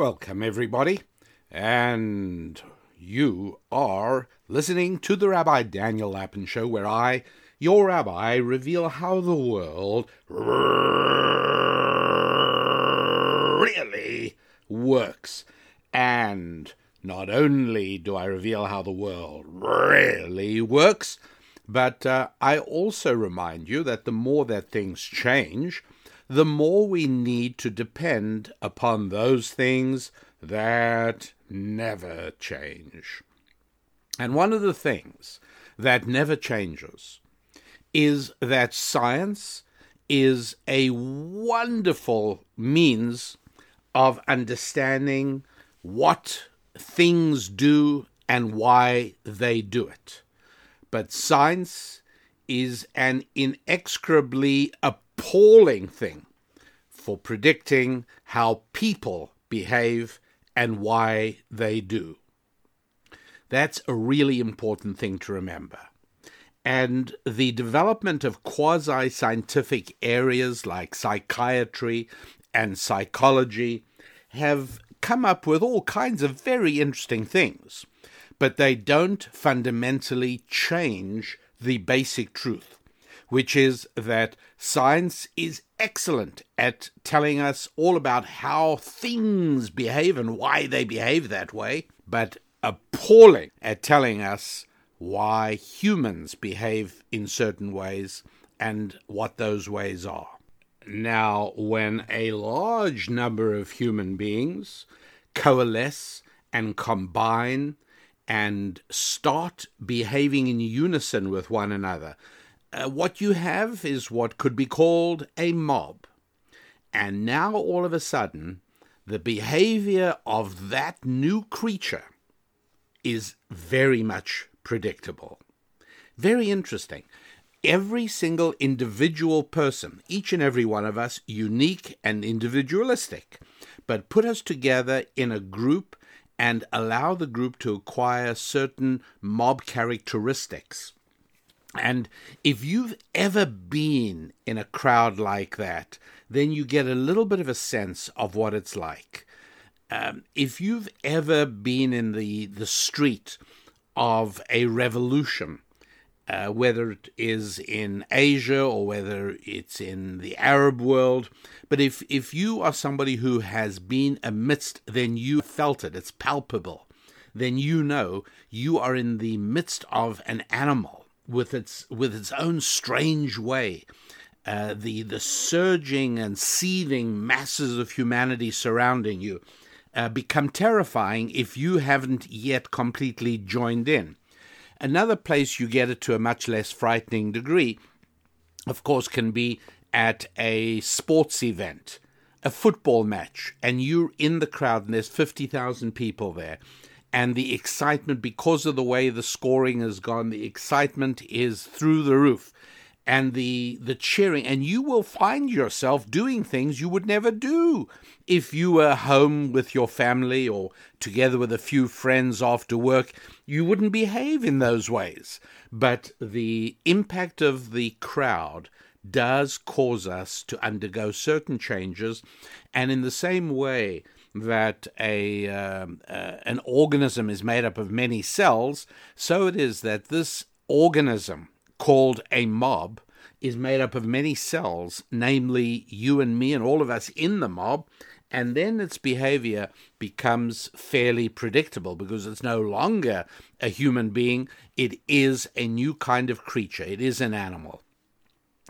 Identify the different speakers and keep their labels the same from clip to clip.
Speaker 1: Welcome, everybody. And you are listening to the Rabbi Daniel Lapin Show, where I, your rabbi, reveal how the world really works. And not only do I reveal how the world really works, but uh, I also remind you that the more that things change, the more we need to depend upon those things that never change. And one of the things that never changes is that science is a wonderful means of understanding what things do and why they do it. But science is an inexorably appalling thing for predicting how people behave and why they do. That's a really important thing to remember. And the development of quasi scientific areas like psychiatry and psychology have come up with all kinds of very interesting things, but they don't fundamentally change the basic truth which is that science is excellent at telling us all about how things behave and why they behave that way, but appalling at telling us why humans behave in certain ways and what those ways are. Now, when a large number of human beings coalesce and combine and start behaving in unison with one another, uh, what you have is what could be called a mob. And now, all of a sudden, the behavior of that new creature is very much predictable. Very interesting. Every single individual person, each and every one of us, unique and individualistic, but put us together in a group and allow the group to acquire certain mob characteristics and if you've ever been in a crowd like that, then you get a little bit of a sense of what it's like. Um, if you've ever been in the, the street of a revolution, uh, whether it is in Asia or whether it's in the Arab world, but if, if you are somebody who has been amidst, then you felt it, it's palpable, then you know you are in the midst of an animal with its with its own strange way. Uh, the the surging and seething masses of humanity surrounding you uh, become terrifying if you haven't yet completely joined in. Another place you get it to a much less frightening degree, of course, can be at a sports event, a football match, and you're in the crowd and there's 50,000 people there and the excitement because of the way the scoring has gone the excitement is through the roof. And the the cheering and you will find yourself doing things you would never do if you were home with your family or together with a few friends after work. You wouldn't behave in those ways. But the impact of the crowd does cause us to undergo certain changes. And in the same way that a um, uh, an organism is made up of many cells, so it is that this organism called a mob is made up of many cells, namely you and me and all of us in the mob, and then its behavior becomes fairly predictable because it's no longer a human being, it is a new kind of creature, it is an animal.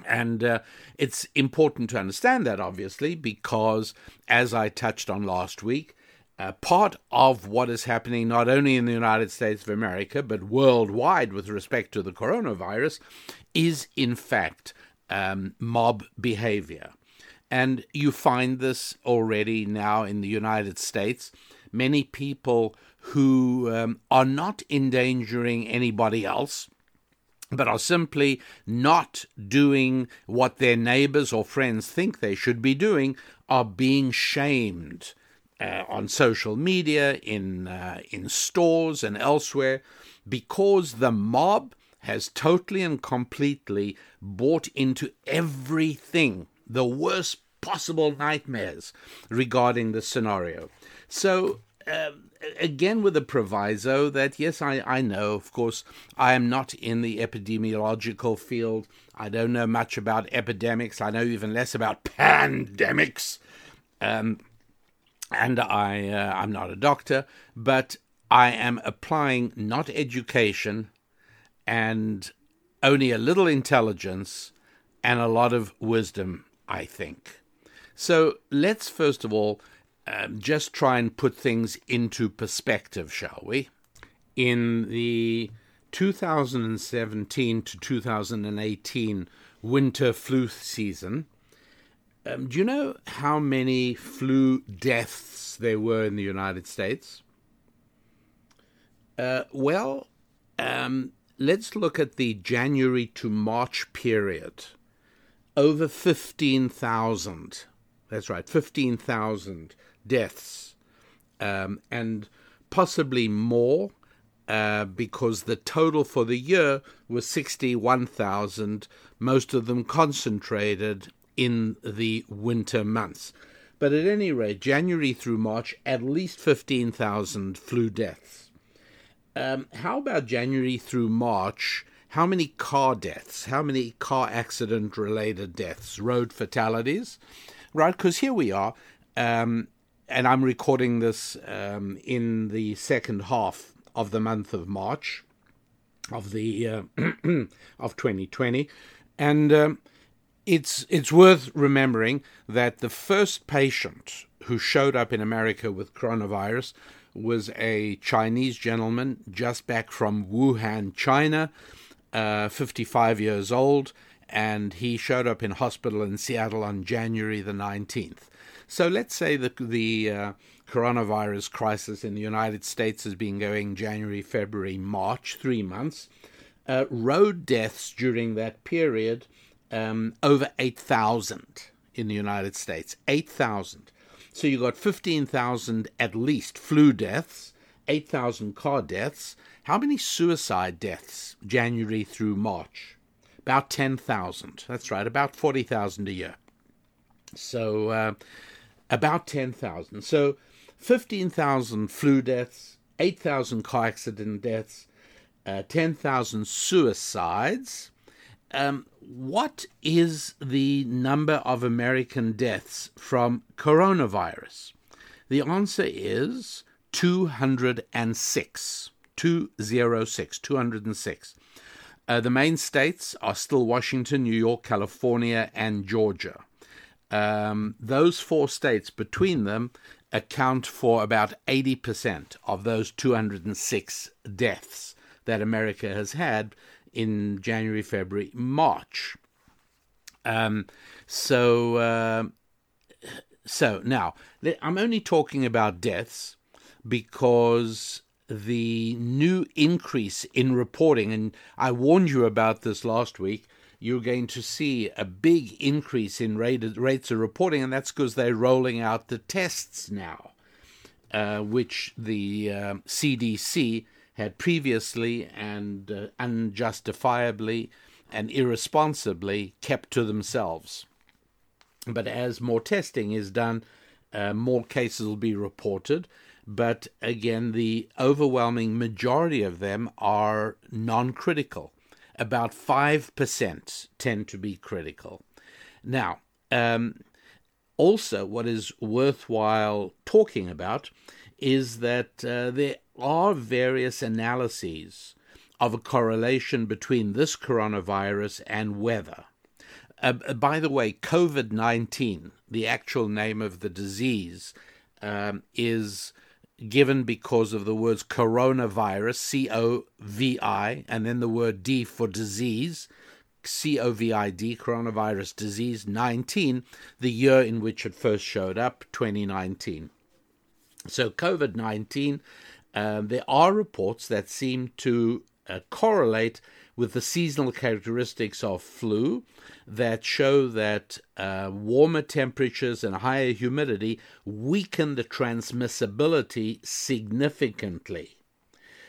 Speaker 1: And uh, it's important to understand that, obviously, because as I touched on last week, uh, part of what is happening not only in the United States of America, but worldwide with respect to the coronavirus, is in fact um, mob behavior. And you find this already now in the United States. Many people who um, are not endangering anybody else, but are simply not doing what their neighbors or friends think they should be doing, are being shamed uh, on social media, in uh, in stores, and elsewhere, because the mob has totally and completely bought into everything, the worst possible nightmares regarding the scenario. So, um, again, with a proviso that, yes, I, I know, of course, I am not in the epidemiological field. I don't know much about epidemics. I know even less about pandemics. Um, and I, uh, I'm not a doctor, but I am applying not education and only a little intelligence and a lot of wisdom, I think. So let's first of all um, just try and put things into perspective, shall we? In the 2017 to 2018 winter flu season, um, do you know how many flu deaths there were in the United States? Uh, well, um, let's look at the January to March period. Over 15,000. That's right, 15,000 deaths. Um, and possibly more uh, because the total for the year was 61,000, most of them concentrated in the winter months. But at any rate, January through March, at least 15,000 flu deaths. Um, how about January through March? How many car deaths? How many car accident related deaths? Road fatalities? Right? Because here we are, um, and I'm recording this um, in the second half of the month of March of the uh, of 2020, and um, it's it's worth remembering that the first patient who showed up in America with coronavirus was a Chinese gentleman just back from Wuhan, China, uh, 55 years old, and he showed up in hospital in Seattle on January the 19th. So let's say that the uh, coronavirus crisis in the United States has been going January, February, March, three months. Uh, road deaths during that period um, over 8,000 in the United States. 8,000. So you got 15,000 at least flu deaths, 8,000 car deaths. How many suicide deaths January through March? About 10,000. That's right, about 40,000 a year. So uh, about 10,000. So 15,000 flu deaths, 8,000 car accident deaths, uh, 10,000 suicides. Um, what is the number of American deaths from coronavirus? The answer is 206. 206. 206. Uh, the main states are still Washington, New York, California, and Georgia. Um, those four states between them account for about 80% of those 206 deaths that America has had in January, February, March. Um, so, uh, so now I'm only talking about deaths because the new increase in reporting, and I warned you about this last week. You're going to see a big increase in rate, rates of reporting, and that's because they're rolling out the tests now, uh, which the uh, CDC had previously and uh, unjustifiably and irresponsibly kept to themselves. But as more testing is done, uh, more cases will be reported. But again, the overwhelming majority of them are non critical. About 5% tend to be critical. Now, um, also, what is worthwhile talking about is that uh, there are various analyses of a correlation between this coronavirus and weather. Uh, by the way, COVID 19, the actual name of the disease, um, is given because of the words coronavirus, C O V I, and then the word D for disease, C O V I D, coronavirus disease 19, the year in which it first showed up, 2019. So, COVID 19, um, there are reports that seem to uh, correlate with the seasonal characteristics of flu that show that uh, warmer temperatures and higher humidity weaken the transmissibility significantly.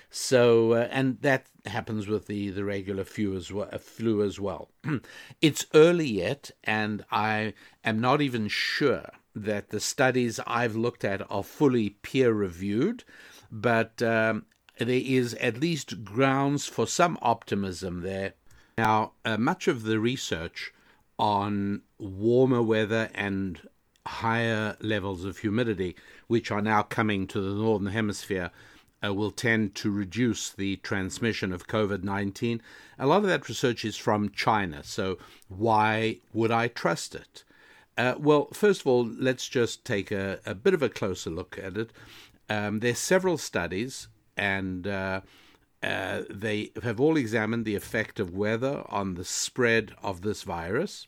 Speaker 1: So, uh, and that happens with the, the regular flu as well. Flu as well. it's early yet, and I am not even sure that the studies I've looked at are fully peer reviewed, but um, there is at least grounds for some optimism there. Now, uh, much of the research on warmer weather and higher levels of humidity, which are now coming to the northern hemisphere, uh, will tend to reduce the transmission of COVID 19. A lot of that research is from China, so why would I trust it? Uh, well, first of all, let's just take a, a, bit of a closer look at it. Um, there's several studies, and uh, uh, they have all examined the effect of weather on the spread of this virus.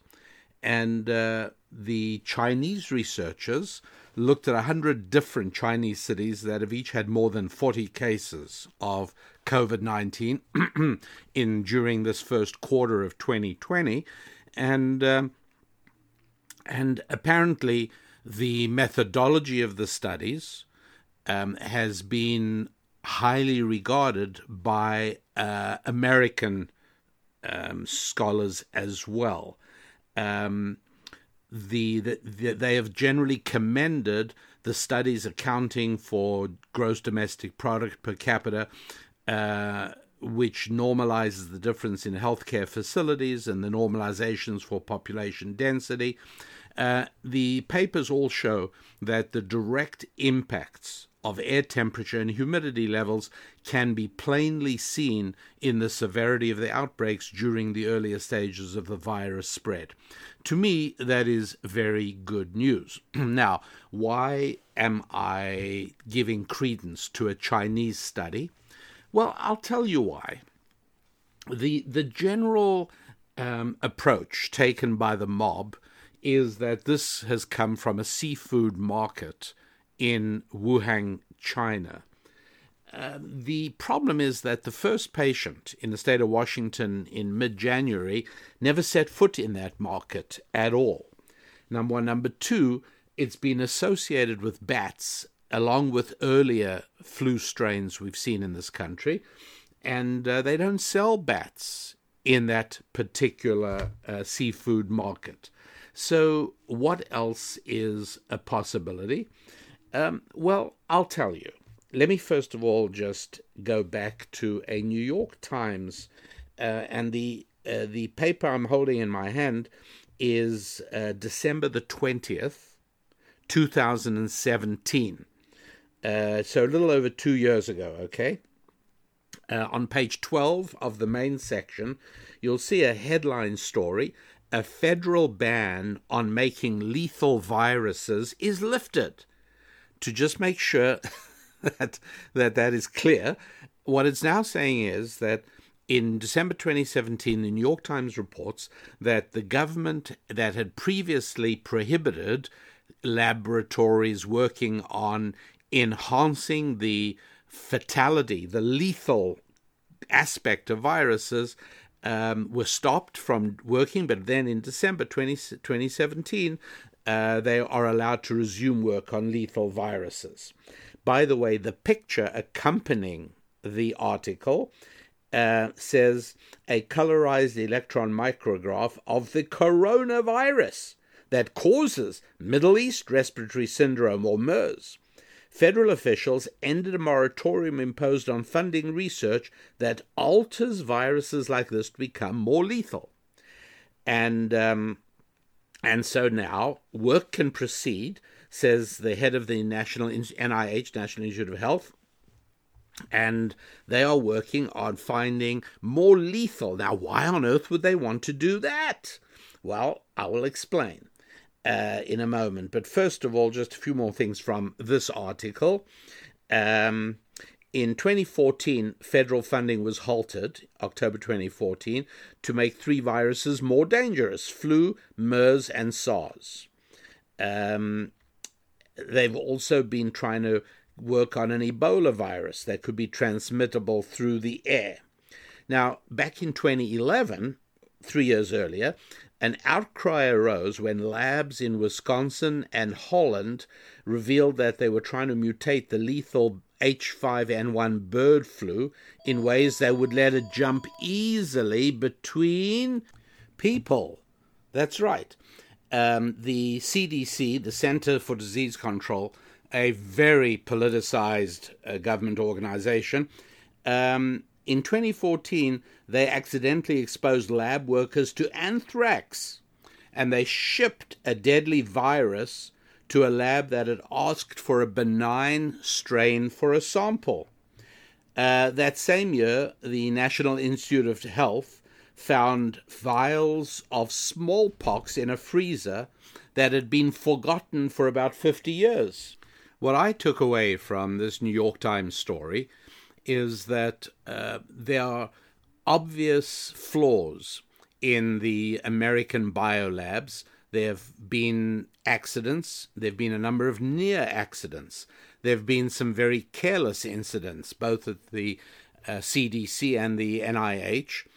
Speaker 1: And uh, the Chinese researchers looked at 100 different Chinese cities that have each had more than 40 cases of COVID 19 in during this first quarter of 2020. And um, and apparently, the methodology of the studies um, has been highly regarded by uh, American um, scholars as well. Um, the, the, the, they have generally commended the studies accounting for gross domestic product per capita, uh, which normalizes the difference in healthcare facilities and the normalizations for population density. Uh, the papers all show that the direct impacts of air temperature and humidity levels can be plainly seen in the severity of the outbreaks during the earlier stages of the virus spread. To me, that is very good news. now, why am I giving credence to a Chinese study? Well, I'll tell you why. The, the general um, approach taken by the mob is that this has come from a seafood market in Wuhan, China. Uh, the problem is that the first patient in the state of Washington in mid January never set foot in that market at all. Number one. Number two, it's been associated with bats along with earlier flu strains we've seen in this country, and uh, they don't sell bats in that particular uh, seafood market. So, what else is a possibility? Um, well, I'll tell you. Let me first of all just go back to a New York Times, uh, and the uh, the paper I'm holding in my hand is uh, December the twentieth, two thousand and seventeen. Uh, so a little over two years ago. Okay. Uh, on page 12 of the main section, you'll see a headline story a federal ban on making lethal viruses is lifted. To just make sure that, that that is clear, what it's now saying is that in December 2017, the New York Times reports that the government that had previously prohibited laboratories working on enhancing the fatality, the lethal aspect of viruses, um, were stopped from working, but then in December 20, 2017, uh, they are allowed to resume work on lethal viruses. By the way, the picture accompanying the article uh, says a colorized electron micrograph of the coronavirus that causes Middle East respiratory syndrome or MERS federal officials ended a moratorium imposed on funding research that alters viruses like this to become more lethal. And um, and so now work can proceed, says the head of the national NIH, National Institute of Health, and they are working on finding more lethal. Now, why on earth would they want to do that? Well, I will explain uh, in a moment. But first of all, just a few more things from this article. Um, in 2014, federal funding was halted, October 2014, to make three viruses more dangerous flu, MERS, and SARS. Um, they've also been trying to work on an Ebola virus that could be transmittable through the air. Now, back in 2011, three years earlier, an outcry arose when labs in Wisconsin and Holland revealed that they were trying to mutate the lethal H5N1 bird flu in ways that would let it jump easily between people. That's right. um, the CDC, the Center for Disease Control, a very politicized uh, government organization, um, in 2014, they accidentally exposed lab workers to anthrax and they shipped a deadly virus to a lab that had asked for a benign strain for a sample. Uh, that same year, the National Institute of Health found vials of smallpox in a freezer that had been forgotten for about 50 years. What I took away from this New York Times story is that uh, there are obvious flaws in the American biolabs. There have been accidents, there have been a number of near accidents, there have been some very careless incidents, both at the uh, CDC and the NIH,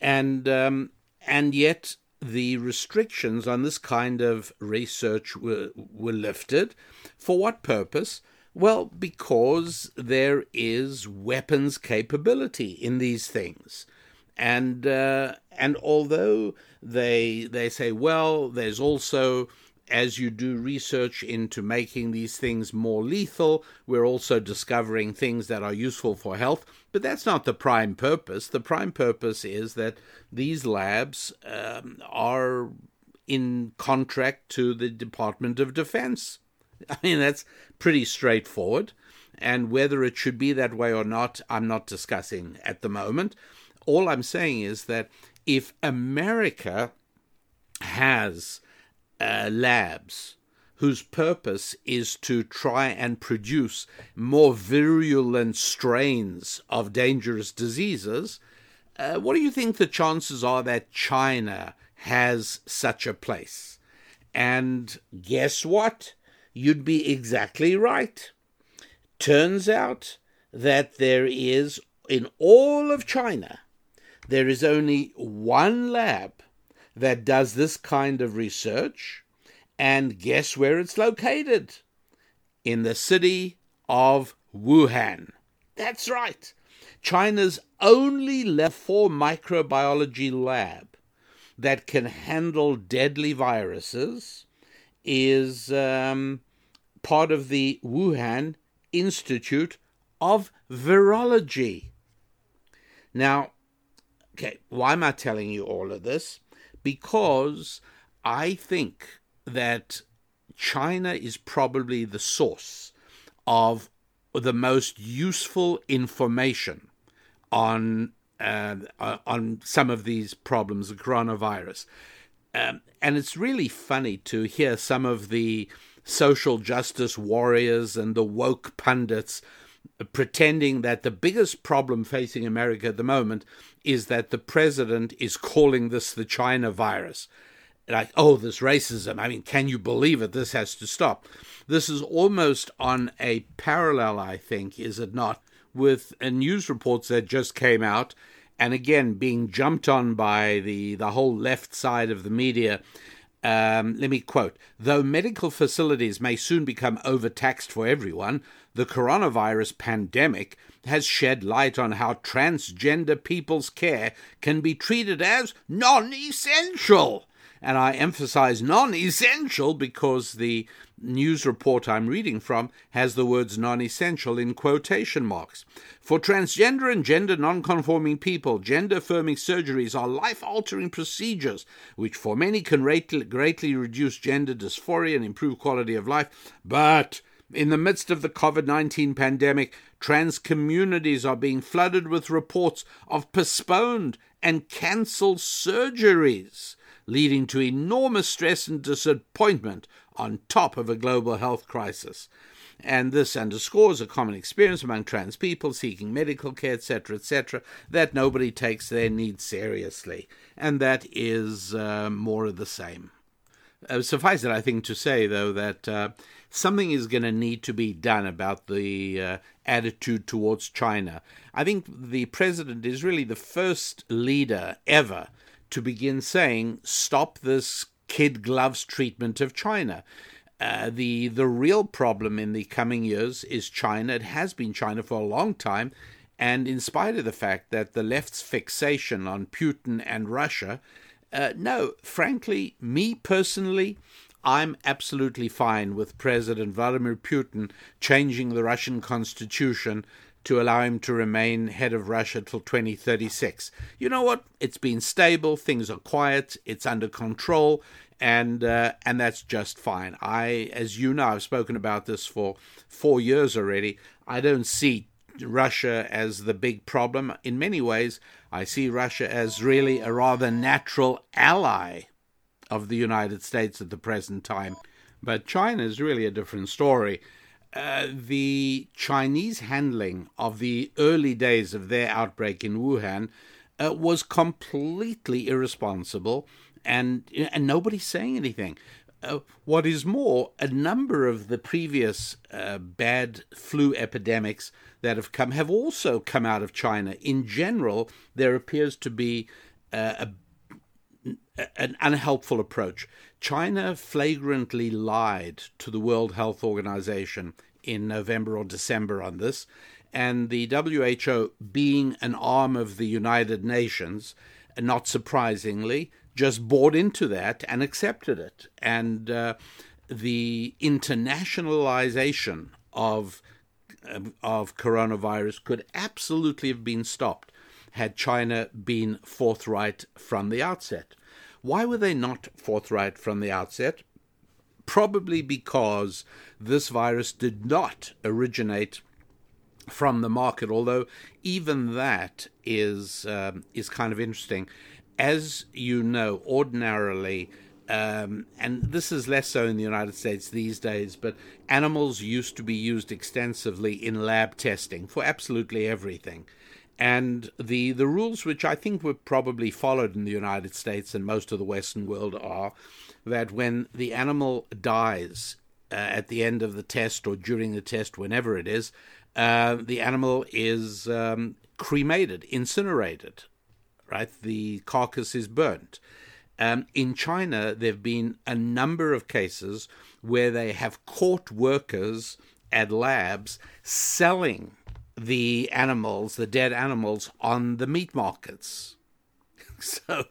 Speaker 1: and um, and yet the restrictions on this kind of research were, were lifted. For what purpose? Well, because there is weapons capability in these things. And uh, and although they they say, well, there's also as you do research into making these things more lethal, we're also discovering things that are useful for health. But that's not the prime purpose. The prime purpose is that these labs um, are in contract to the Department of Defense. I mean, that's pretty straightforward. And whether it should be that way or not, I'm not discussing at the moment. All I'm saying is that if America has uh, labs whose purpose is to try and produce more virulent strains of dangerous diseases, uh, what do you think the chances are that China has such a place? And guess what? You'd be exactly right. Turns out that there is, in all of China, there is only one lab that does this kind of research. And guess where it's located? In the city of Wuhan. That's right. China's only level 4 microbiology lab that can handle deadly viruses is um, part of the Wuhan Institute of Virology. Now, okay, why am I telling you all of this? because I think that China is probably the source of the most useful information on uh, on some of these problems, the coronavirus. Um, and it's really funny to hear some of the social justice warriors and the woke pundits pretending that the biggest problem facing America at the moment is that the president is calling this the China virus. Like, oh, this racism. I mean, can you believe it? This has to stop. This is almost on a parallel, I think, is it not, with uh, news reports that just came out, and again being jumped on by the, the whole left side of the media um, let me quote Though medical facilities may soon become overtaxed for everyone, the coronavirus pandemic has shed light on how transgender people's care can be treated as non essential. And I emphasize non essential because the news report I'm reading from has the words non essential in quotation marks. For transgender and gender non-conforming people, gender affirming surgeries are life altering procedures which for many can greatly reduce gender dysphoria and improve quality of life. But in the midst of the COVID 19 pandemic, trans communities are being flooded with reports of postponed and cancelled surgeries, leading to enormous stress and disappointment on top of a global health crisis. And this underscores a common experience among trans people seeking medical care, etc., etc., that nobody takes their needs seriously. And that is uh, more of the same. Uh, suffice it, I think, to say, though, that uh, something is going to need to be done about the uh, attitude towards China. I think the president is really the first leader ever to begin saying, stop this kid gloves treatment of China. Uh, the the real problem in the coming years is China. It has been China for a long time, and in spite of the fact that the left's fixation on Putin and Russia uh, no, frankly, me personally, I'm absolutely fine with President Vladimir Putin changing the Russian constitution to allow him to remain head of Russia till 2036. You know what? It's been stable, things are quiet, it's under control, and uh, and that's just fine. I, as you know, I've spoken about this for four years already. I don't see Russia as the big problem. In many ways, I see Russia as really a rather natural ally of the United States at the present time. But China is really a different story. Uh, the Chinese handling of the early days of their outbreak in Wuhan uh, was completely irresponsible, and and nobody's saying anything. Uh, what is more, a number of the previous uh, bad flu epidemics that have come have also come out of China. In general, there appears to be uh, a, an unhelpful approach. China flagrantly lied to the World Health Organization in November or December on this, and the WHO, being an arm of the United Nations, not surprisingly, just bought into that and accepted it. And uh, the internationalization of of coronavirus could absolutely have been stopped had China been forthright from the outset. Why were they not forthright from the outset? Probably because this virus did not originate from the market, although even that is um, is kind of interesting as you know, ordinarily, um, and this is less so in the United States these days, but animals used to be used extensively in lab testing for absolutely everything. And the, the rules, which I think were probably followed in the United States and most of the Western world, are that when the animal dies uh, at the end of the test or during the test, whenever it is, uh, the animal is um, cremated, incinerated, right? The carcass is burnt. Um, in China, there have been a number of cases where they have caught workers at labs selling the animals, the dead animals, on the meat markets. so,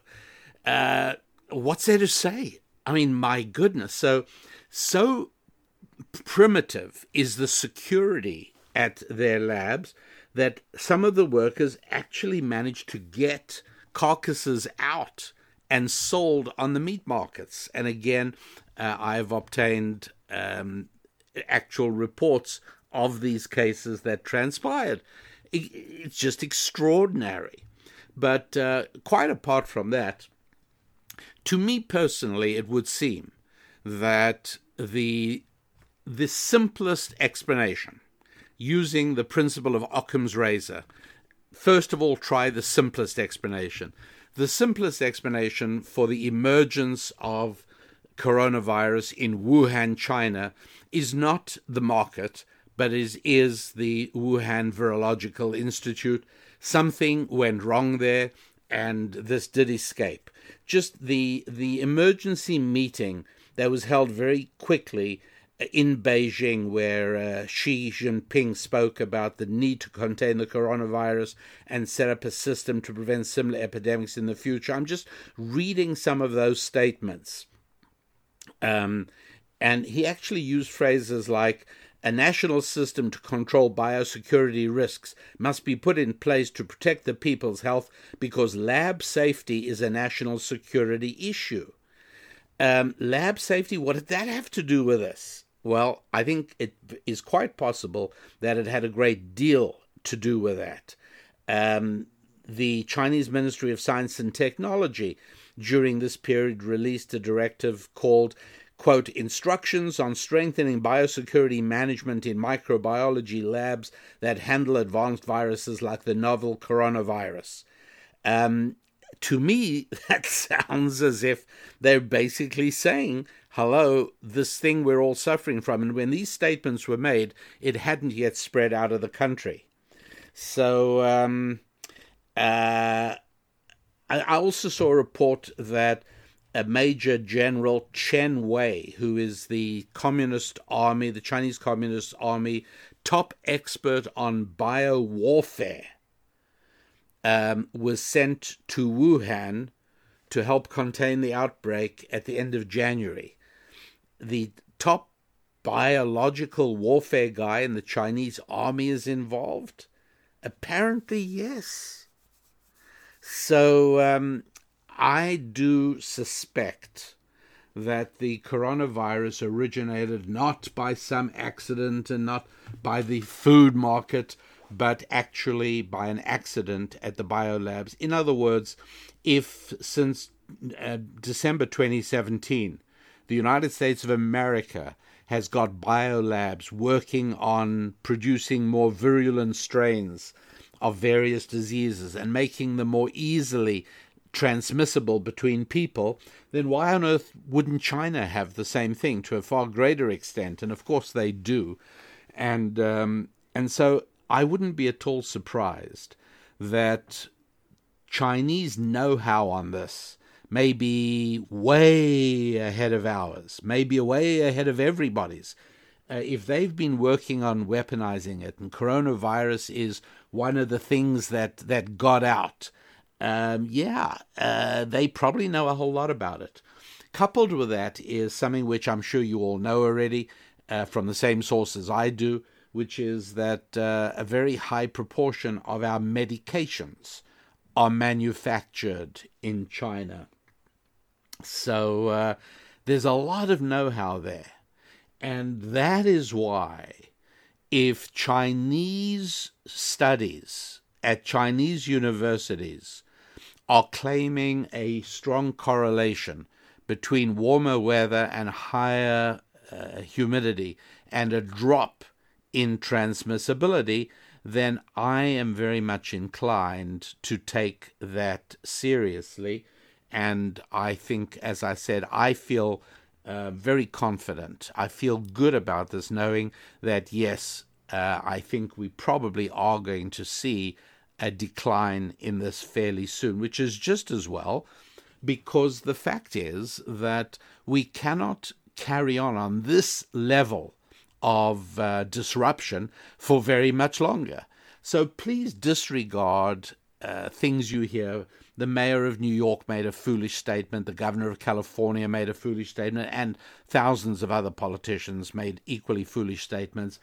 Speaker 1: uh, what's there to say? I mean, my goodness. So, so primitive is the security at their labs that some of the workers actually managed to get carcasses out and sold on the meat markets. And again, uh, I've obtained um, actual reports of these cases that transpired. It, it's just extraordinary. But uh, quite apart from that, to me personally, it would seem that the the simplest explanation using the principle of Occam's razor first of all, try the simplest explanation. The simplest explanation for the emergence of coronavirus in Wuhan, China, is not the market, but is, is the Wuhan Virological Institute. Something went wrong there, and this did escape. Just the the emergency meeting that was held very quickly in Beijing, where uh, Xi Jinping spoke about the need to contain the coronavirus and set up a system to prevent similar epidemics in the future. I'm just reading some of those statements. Um, and he actually used phrases like, a national system to control biosecurity risks must be put in place to protect the people's health because lab safety is a national security issue. Um, lab safety, what did that have to do with this? Well, I think it is quite possible that it had a great deal to do with that. Um, the Chinese Ministry of Science and Technology during this period released a directive called quote instructions on strengthening biosecurity management in microbiology labs that handle advanced viruses like the novel coronavirus um, to me that sounds as if they're basically saying hello, this thing we're all suffering from. And when these statements were made, it hadn't yet spread out of the country. So um, uh, I also saw a report that a Major General Chen Wei, who is the Communist Army, the Chinese Communist Army top expert on bio warfare, um, was sent to Wuhan to help contain the outbreak at the end of January. The top biological warfare guy in the Chinese army is involved? Apparently, yes. So um, I do suspect that the coronavirus originated not by some accident and not by the food market, but actually by an accident at the biolabs. In other words, if since uh, December 2017, the United States of America has got biolabs working on producing more virulent strains of various diseases and making them more easily transmissible between people, then why on earth wouldn't China have the same thing to a far greater extent? And of course they do. And um, and so I wouldn't be at all surprised that Chinese know how on this may be way ahead of ours, maybe way ahead of everybody's. Uh, if they've been working on weaponizing it, and coronavirus is one of the things that, that got out, um, yeah, uh, they probably know a whole lot about it. Coupled with that is something which I'm sure you all know already uh, from the same sources I do, which is that uh, a very high proportion of our medications are manufactured in China. So uh, there's a lot of know how there. And that is why, if Chinese studies at Chinese universities are claiming a strong correlation between warmer weather and higher uh, humidity and a drop in transmissibility, then I am very much inclined to take that seriously and I think, as I said, I feel uh, very confident. I feel good about this, knowing that, yes, uh, I think we probably are going to see a decline in this fairly soon, which is just as well, because the fact is that we cannot carry on on this level of uh, disruption for very much longer. So please disregard uh, things you hear the mayor of New York made a foolish statement, the governor of California made a foolish statement, and thousands of other politicians made equally foolish statements.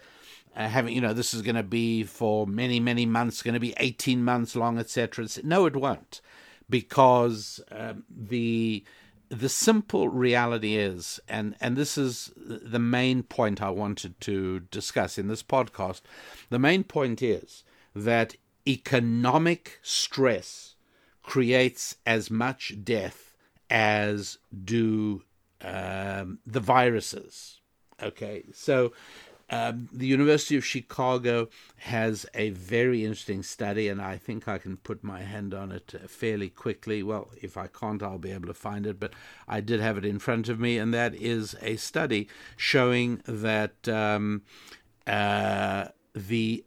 Speaker 1: Uh, having, you know, this is going to be for many, many months, going to be 18 months long, etc. No, it won't, because um, the the simple reality is, and and this is the main point I wanted to discuss in this podcast. The main point is that economic stress creates as much death as do um, the viruses. Okay, so um, the University of Chicago has a very interesting study, and I think I can put my hand on it fairly quickly. Well, if I can't, I'll be able to find it, but I did have it in front of me, and that is a study showing that um, uh, the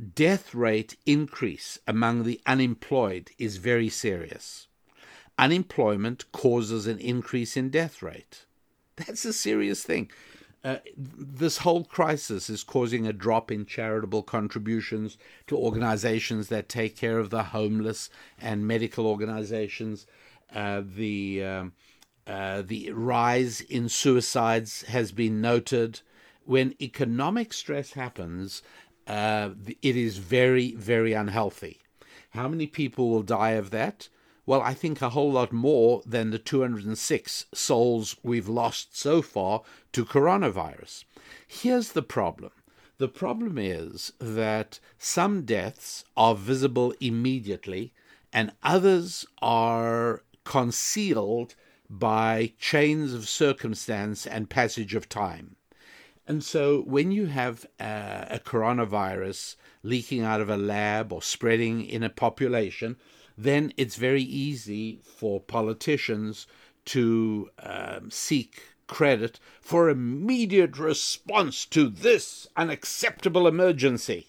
Speaker 1: death rate increase among the unemployed is very serious. Unemployment causes an increase in death rate. That's a serious thing. Uh, this whole crisis is causing a drop in charitable contributions to organizations that take care of the homeless and medical organizations. Uh, the um, uh, the rise in suicides has been noted. When economic stress happens, uh, it is very, very unhealthy. How many people will die of that? Well, I think a whole lot more than the 206 souls we've lost so far to coronavirus. Here's the problem the problem is that some deaths are visible immediately and others are concealed by chains of circumstance and passage of time. And so when you have a, a coronavirus leaking out of a lab or spreading in a population, then it's very easy for politicians to um, seek credit for immediate response to this unacceptable emergency.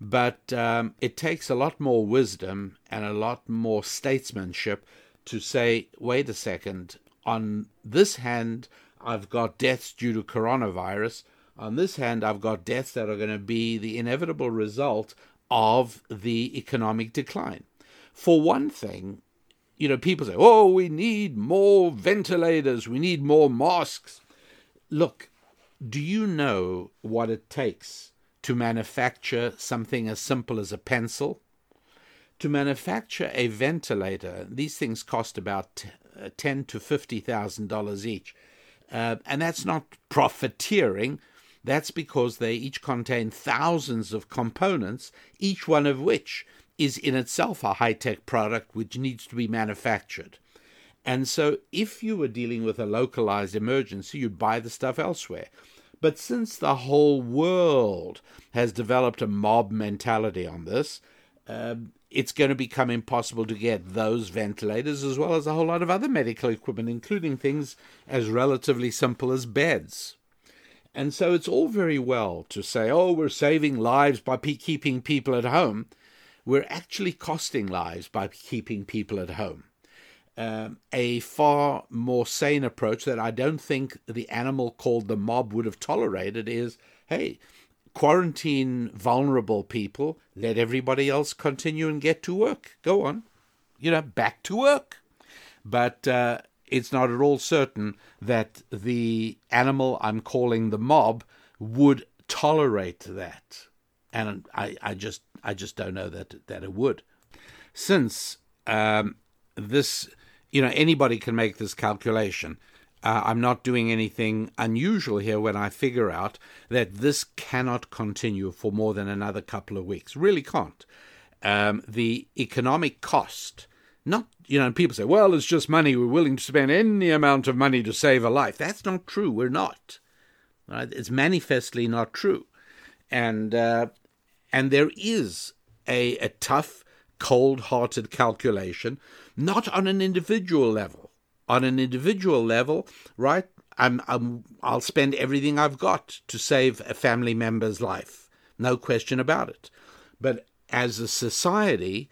Speaker 1: But um, it takes a lot more wisdom and a lot more statesmanship to say, wait a second, on this hand, I've got deaths due to coronavirus. On this hand, I've got deaths that are going to be the inevitable result of the economic decline. For one thing, you know, people say, oh, we need more ventilators, we need more masks. Look, do you know what it takes to manufacture something as simple as a pencil? To manufacture a ventilator, these things cost about uh, ten to fifty thousand dollars each, uh, and that's not profiteering. That's because they each contain thousands of components, each one of which is in itself a high tech product which needs to be manufactured. And so, if you were dealing with a localized emergency, you'd buy the stuff elsewhere. But since the whole world has developed a mob mentality on this, um, it's going to become impossible to get those ventilators as well as a whole lot of other medical equipment, including things as relatively simple as beds. And so it's all very well to say, oh, we're saving lives by keeping people at home we're actually costing lives by keeping people at home. Um, a far more sane approach that I don't think the animal called the mob would have tolerated is hey, quarantine vulnerable people, let everybody else continue and get to work. Go on, you know, back to work. But uh, it's not at all certain that the animal I'm calling the mob would tolerate that. And I, I just I just don't know that that it would. Since um, this, you know, anybody can make this calculation. Uh, I'm not doing anything unusual here when I figure out that this cannot continue for more than another couple of weeks. Really can't. Um, the economic cost, not, you know, people say, well, it's just money. We're willing to spend any amount of money to save a life. That's not true. We're not. Right? It's manifestly not true. And uh, and there is a, a tough, cold hearted calculation, not on an individual level. On an individual level, right? I'm, I'm, I'll spend everything I've got to save a family member's life. No question about it. But as a society,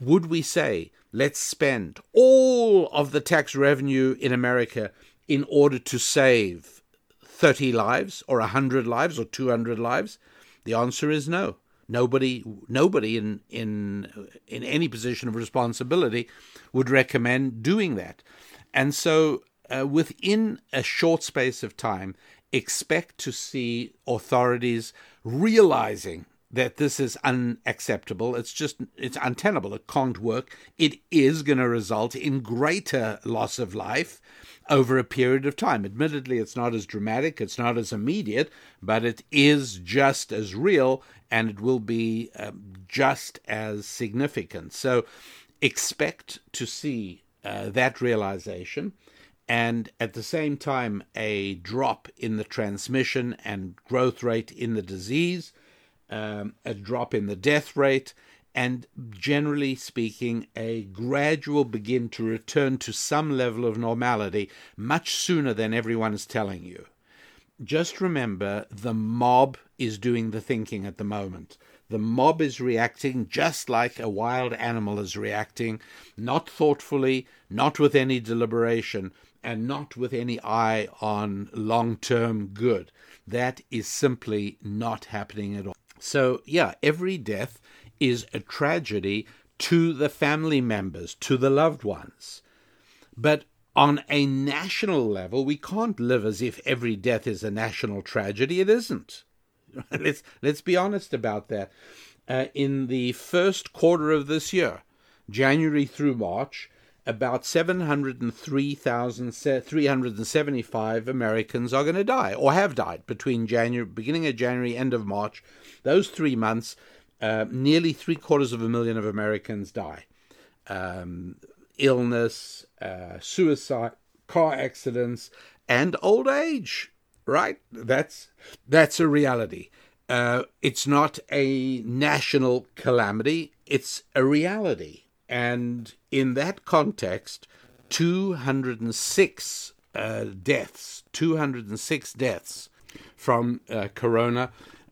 Speaker 1: would we say, let's spend all of the tax revenue in America in order to save 30 lives or 100 lives or 200 lives? The answer is no. Nobody, nobody in in in any position of responsibility would recommend doing that, and so uh, within a short space of time, expect to see authorities realizing that this is unacceptable. It's just it's untenable. It can't work. It is going to result in greater loss of life over a period of time. Admittedly, it's not as dramatic, it's not as immediate, but it is just as real and it will be um, just as significant. So expect to see uh, that realization and at the same time a drop in the transmission and growth rate in the disease, um, a drop in the death rate, and generally speaking, a gradual begin to return to some level of normality much sooner than everyone is telling you. Just remember the mob is doing the thinking at the moment. The mob is reacting just like a wild animal is reacting, not thoughtfully, not with any deliberation, and not with any eye on long term good. That is simply not happening at all. So, yeah, every death is a tragedy to the family members, to the loved ones. But on a national level, we can't live as if every death is a national tragedy. It isn't. let's let's be honest about that. Uh, in the first quarter of this year, January through March, about 703,375 Americans are going to die or have died between January, beginning of January, end of March. Those three months, uh, nearly three quarters of a million of Americans die. Um, illness, uh, suicide, car accidents, and old age. Right? That's that's a reality. Uh, it's not a national calamity. It's a reality, and in that context, 206 uh, deaths, 206 deaths from uh, corona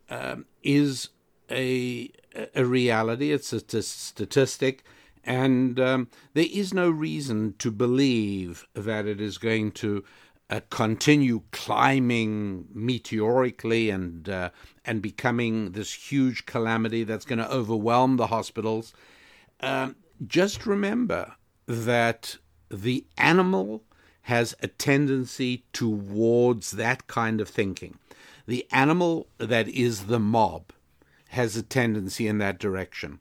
Speaker 1: um, is a a reality. It's a t- statistic, and um, there is no reason to believe that it is going to uh, continue climbing meteorically and uh, and becoming this huge calamity that's going to overwhelm the hospitals. Um, just remember that the animal has a tendency towards that kind of thinking. The animal that is the mob has a tendency in that direction.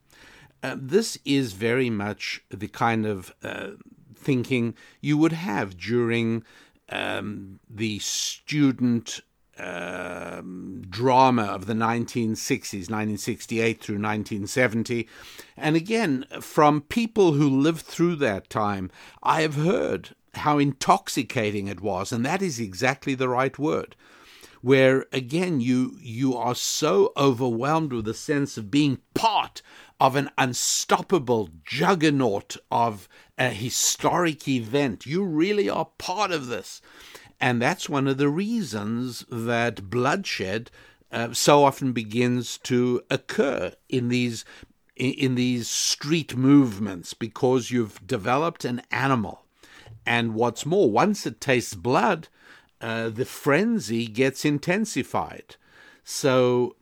Speaker 1: Uh, this is very much the kind of uh, thinking you would have during um, the student um, drama of the 1960s, 1968 through 1970. And again, from people who lived through that time, I have heard how intoxicating it was, and that is exactly the right word. Where again you you are so overwhelmed with a sense of being part of an unstoppable juggernaut of a historic event. You really are part of this. And that's one of the reasons that bloodshed uh, so often begins to occur in these in these street movements because you've developed an animal. And what's more, once it tastes blood, uh, the frenzy gets intensified. So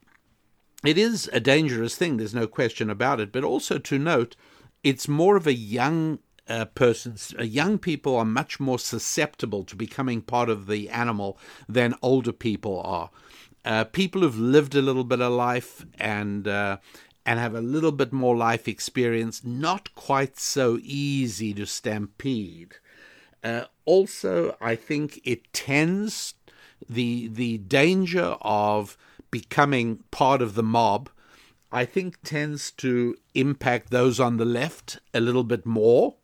Speaker 1: it is a dangerous thing, there's no question about it. But also to note, it's more of a young uh, persons. Uh, young people are much more susceptible to becoming part of the animal than older people are. Uh, people who've lived a little bit of life and uh, and have a little bit more life experience, not quite so easy to stampede. Uh, also, I think it tends the the danger of becoming part of the mob, I think tends to impact those on the left a little bit more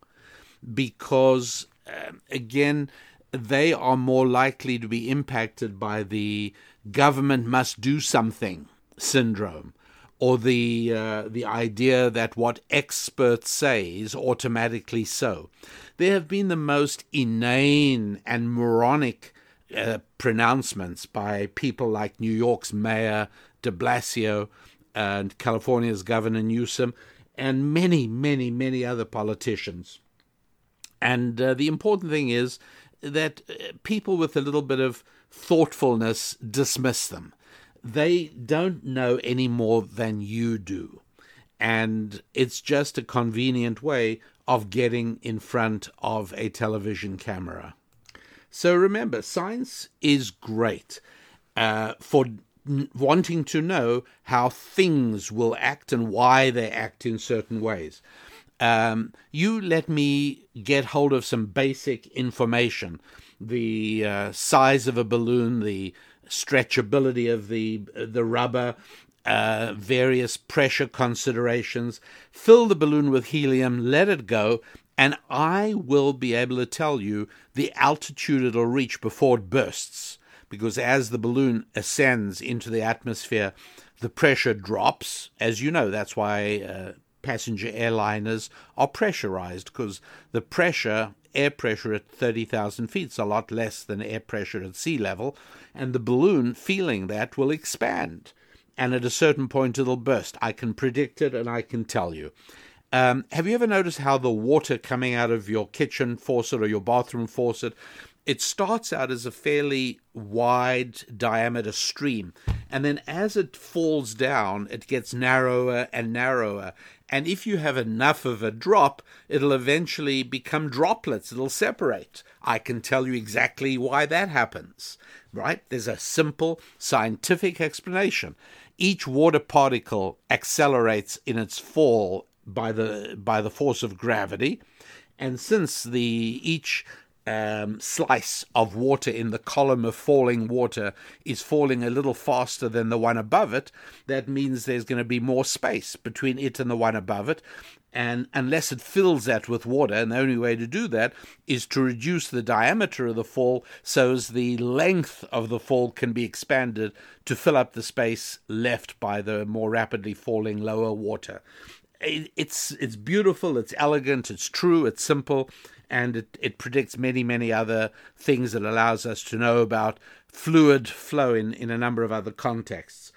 Speaker 1: because, uh, again, they are more likely to be impacted by the government must do something syndrome or the uh, the idea that what experts say is automatically so. There have been the most inane and moronic uh, pronouncements by people like New York's Mayor de Blasio and California's Governor Newsom and many, many, many other politicians. And uh, the important thing is that uh, people with a little bit of thoughtfulness dismiss them. They don't know any more than you do. And it's just a convenient way of getting in front of a television camera. So remember, science is great uh, for n- wanting to know how things will act and why they act in certain ways. Um, you let me get hold of some basic information the uh, size of a balloon, the stretchability of the the rubber, uh, various pressure considerations. Fill the balloon with helium, let it go, and I will be able to tell you the altitude it'll reach before it bursts. Because as the balloon ascends into the atmosphere, the pressure drops. As you know, that's why uh, passenger airliners are pressurized, because the pressure, air pressure at 30,000 feet, is a lot less than air pressure at sea level. And the balloon, feeling that, will expand. And at a certain point, it'll burst. I can predict it and I can tell you. Um, have you ever noticed how the water coming out of your kitchen faucet or your bathroom faucet, it starts out as a fairly wide diameter stream, and then as it falls down, it gets narrower and narrower. And if you have enough of a drop, it'll eventually become droplets. It'll separate. I can tell you exactly why that happens, right? There's a simple scientific explanation. Each water particle accelerates in its fall by the by the force of gravity, and since the each um, slice of water in the column of falling water is falling a little faster than the one above it, that means there's going to be more space between it and the one above it. And unless it fills that with water, and the only way to do that is to reduce the diameter of the fall so as the length of the fall can be expanded to fill up the space left by the more rapidly falling lower water it's it's beautiful, it's elegant, it's true, it's simple, and it, it predicts many many other things that allows us to know about fluid flow in, in a number of other contexts.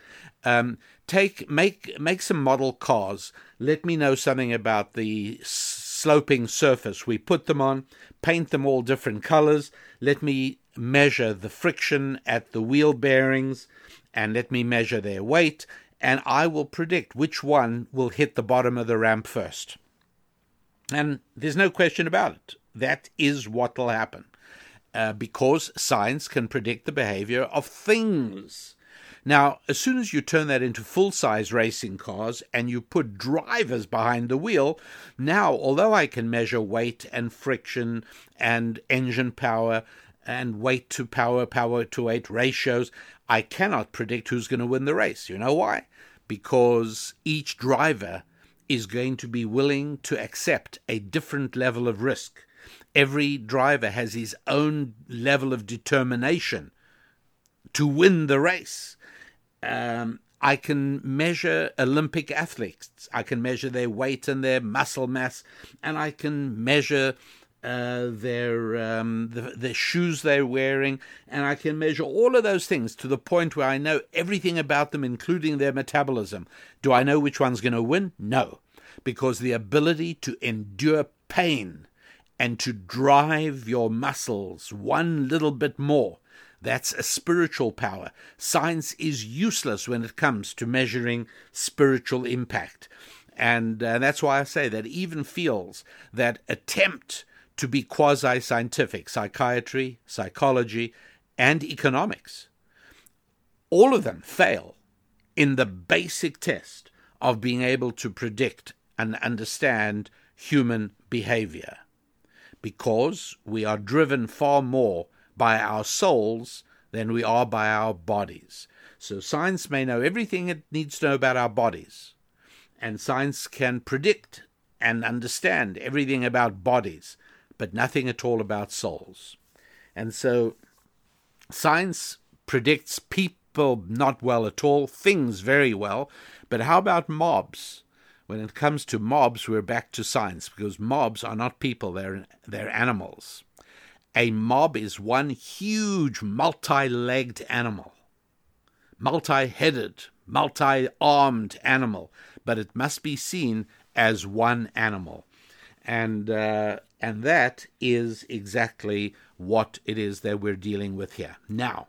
Speaker 1: Um, take make make some model cars. Let me know something about the sloping surface we put them on. Paint them all different colors. Let me measure the friction at the wheel bearings, and let me measure their weight and I will predict which one will hit the bottom of the ramp first. And there's no question about it. That is what will happen. Uh, because science can predict the behavior of things. Now, as soon as you turn that into full size racing cars and you put drivers behind the wheel, now, although I can measure weight and friction and engine power and weight to power, power to weight ratios, I cannot predict who's going to win the race. You know why? Because each driver is going to be willing to accept a different level of risk. Every driver has his own level of determination to win the race. Um, I can measure Olympic athletes. I can measure their weight and their muscle mass, and I can measure uh, their um, the, the shoes they're wearing, and I can measure all of those things to the point where I know everything about them, including their metabolism. Do I know which one's going to win? No, because the ability to endure pain and to drive your muscles one little bit more. That's a spiritual power. Science is useless when it comes to measuring spiritual impact. And uh, that's why I say that even fields that attempt to be quasi scientific, psychiatry, psychology, and economics. All of them fail in the basic test of being able to predict and understand human behavior because we are driven far more by our souls than we are by our bodies. So science may know everything it needs to know about our bodies, and science can predict and understand everything about bodies but nothing at all about souls. And so science predicts people not well at all, things very well, but how about mobs? When it comes to mobs, we're back to science because mobs are not people, they're, they're animals. A mob is one huge multi legged animal, multi headed, multi armed animal, but it must be seen as one animal. And uh, and that is exactly what it is that we're dealing with here. Now,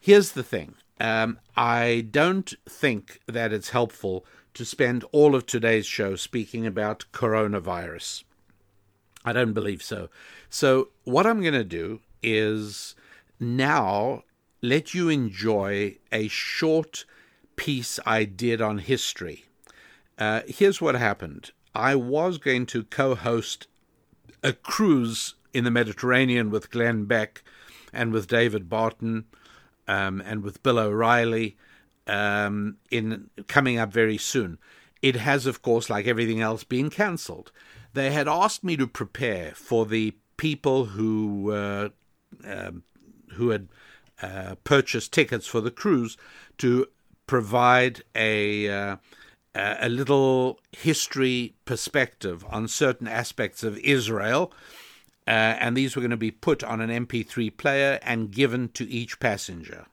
Speaker 1: here's the thing um, I don't think that it's helpful to spend all of today's show speaking about coronavirus. I don't believe so. So, what I'm going to do is now let you enjoy a short piece I did on history. Uh, here's what happened I was going to co host a cruise in the Mediterranean with Glenn Beck and with David Barton um, and with Bill O'Reilly um, in coming up very soon. It has, of course, like everything else, been cancelled. They had asked me to prepare for the people who uh, uh, who had uh, purchased tickets for the cruise to provide a uh, a little history perspective on certain aspects of Israel. Uh, and these were going to be put on an MP3 player and given to each passenger.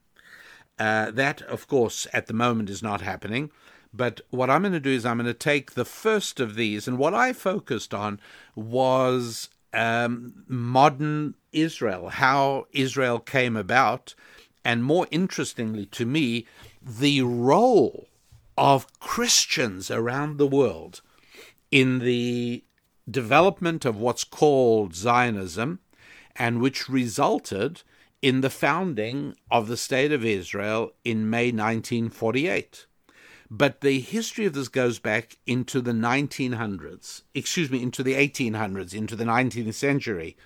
Speaker 1: Uh, that, of course, at the moment is not happening. But what I'm going to do is I'm going to take the first of these, and what I focused on was um, modern Israel, how Israel came about, and more interestingly to me, the role of Christians around the world in the development of what's called Zionism, and which resulted in the founding of the State of Israel in May 1948. But the history of this goes back into the 1900s, excuse me, into the 1800s, into the 19th century.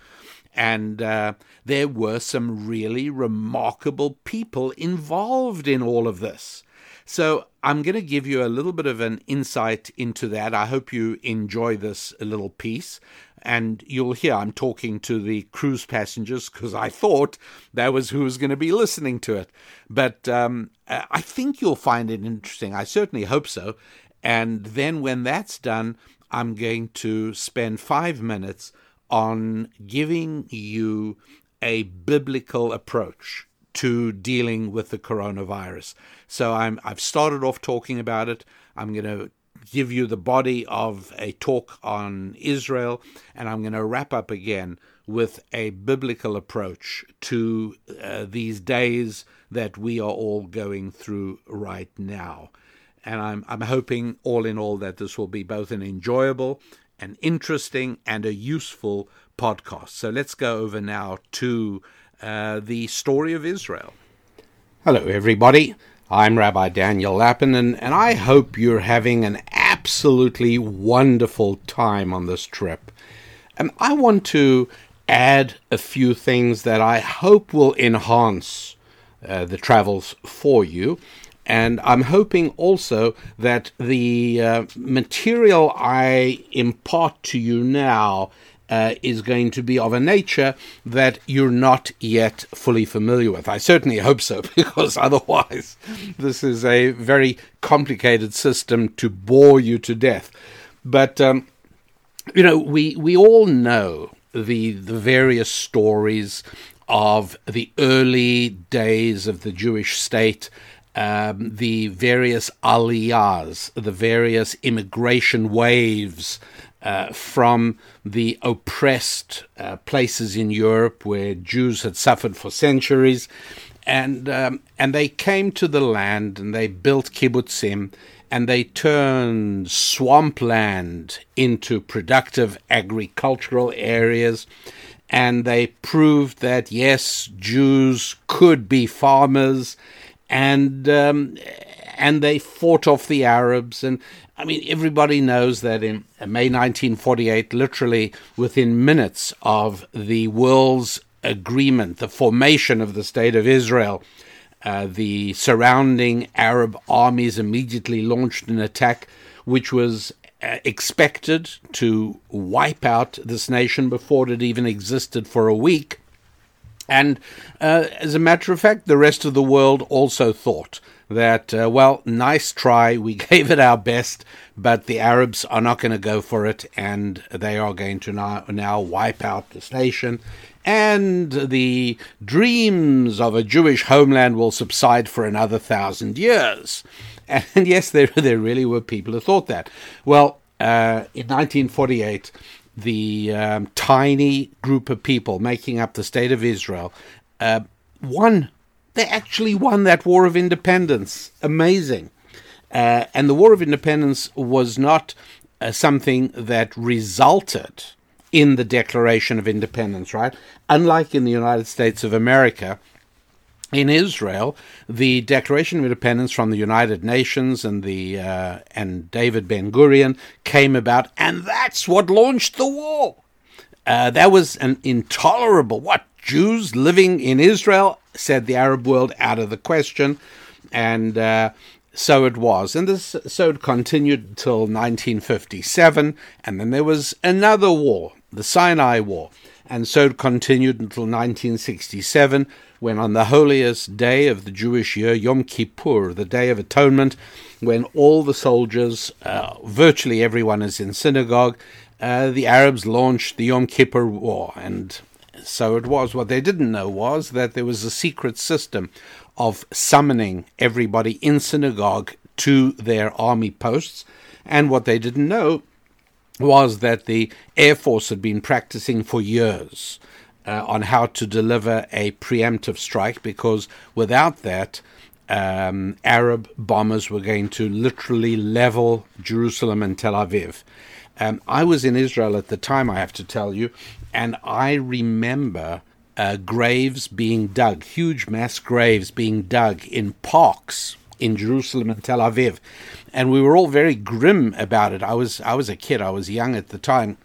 Speaker 1: And uh, there were some really remarkable people involved in all of this. So I'm going to give you a little bit of an insight into that. I hope you enjoy this little piece. And you'll hear I'm talking to the cruise passengers because I thought that was who was going to be listening to it. But um, I think you'll find it interesting. I certainly hope so. And then when that's done, I'm going to spend five minutes on giving you a biblical approach to dealing with the coronavirus. So I'm I've started off talking about it. I'm going to give you the body of a talk on Israel, and I'm going to wrap up again with a biblical approach to uh, these days that we are all going through right now. And I'm I'm hoping all in all that this will be both an enjoyable an interesting and a useful podcast. So let's go over now to uh, the story of Israel. Hello, everybody. I'm Rabbi Daniel Lapin, and, and I hope you're having an absolutely wonderful time on this trip. And I want to add a few things that I hope will enhance uh, the travels for you. And I'm hoping also that the uh, material I impart to you now uh, is going to be of a nature that you're not yet fully familiar with. I certainly hope so, because otherwise, this is a very complicated system to bore you to death. But um, you know, we we all know the the various stories of the early days of the Jewish state. Um, the various aliyahs, the various immigration waves uh, from the oppressed uh, places in Europe where Jews had suffered for centuries. And, um, and they came to the land and they built kibbutzim and they turned swampland into productive agricultural areas. And they proved that, yes, Jews could be farmers and um, and they fought off the Arabs. And I mean, everybody knows that in May 1948, literally within minutes of the world's agreement, the formation of the State of Israel, uh, the surrounding Arab armies immediately launched an attack which was uh, expected to wipe out this nation before it even existed for a week. And uh, as a matter of fact, the rest of the world also thought that, uh, well, nice try, we gave it our best, but the Arabs are not going to go for it, and they are going to now, now wipe out this nation. And the dreams of a Jewish homeland will subside for another thousand years. And yes, there, there really were people who thought that. Well, uh, in 1948, the um, tiny group of people making up the state of Israel uh, won. They actually won that war of independence. Amazing. Uh, and the War of Independence was not uh, something that resulted in the Declaration of Independence, right? Unlike in the United States of America, in Israel, the Declaration of Independence from the United Nations and the uh, and David Ben Gurion came about, and that's what launched the war. Uh, that was an intolerable. What Jews living in Israel said the Arab world out of the question, and uh, so it was. And this so it continued until 1957, and then there was another war, the Sinai War, and so it continued until 1967 when on the holiest day of the Jewish year, Yom Kippur, the Day of Atonement, when all the soldiers, uh, virtually everyone is in synagogue, uh, the Arabs launched the Yom Kippur War. And so it was. What they didn't know was that there was a secret system of summoning everybody in synagogue to their army posts. And what they didn't know was that the Air Force had been practicing for years uh, on how to deliver a preemptive strike because without that, um, Arab bombers were going to literally level Jerusalem and Tel Aviv. Um, I was in Israel at the time, I have to tell you, and I remember uh, graves being dug, huge mass graves being dug in parks in Jerusalem and Tel Aviv, and we were all very grim about it. I was I was a kid, I was young at the time,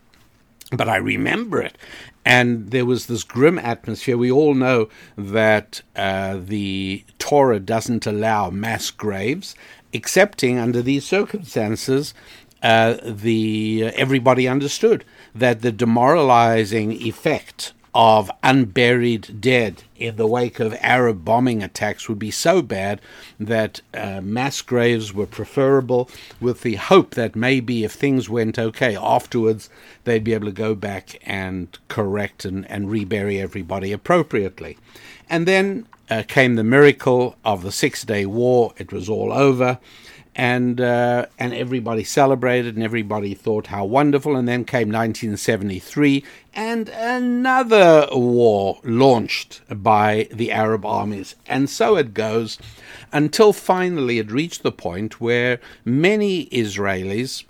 Speaker 1: but I remember it, and there was this grim atmosphere. We all know that uh, the Torah doesn't allow mass graves, excepting under these circumstances. Uh, the uh, everybody understood that the demoralizing effect of unburied dead in the wake of Arab bombing attacks would be so bad that uh, mass graves were preferable, with the hope that maybe if things went okay afterwards, they'd be able to go back and correct and, and rebury everybody appropriately. And then uh, came the miracle of the Six Day War. It was all over and uh, and everybody celebrated and everybody thought how wonderful. And then came 1973, and another war launched by the Arab armies, and so it goes until finally it reached the point where many Israelis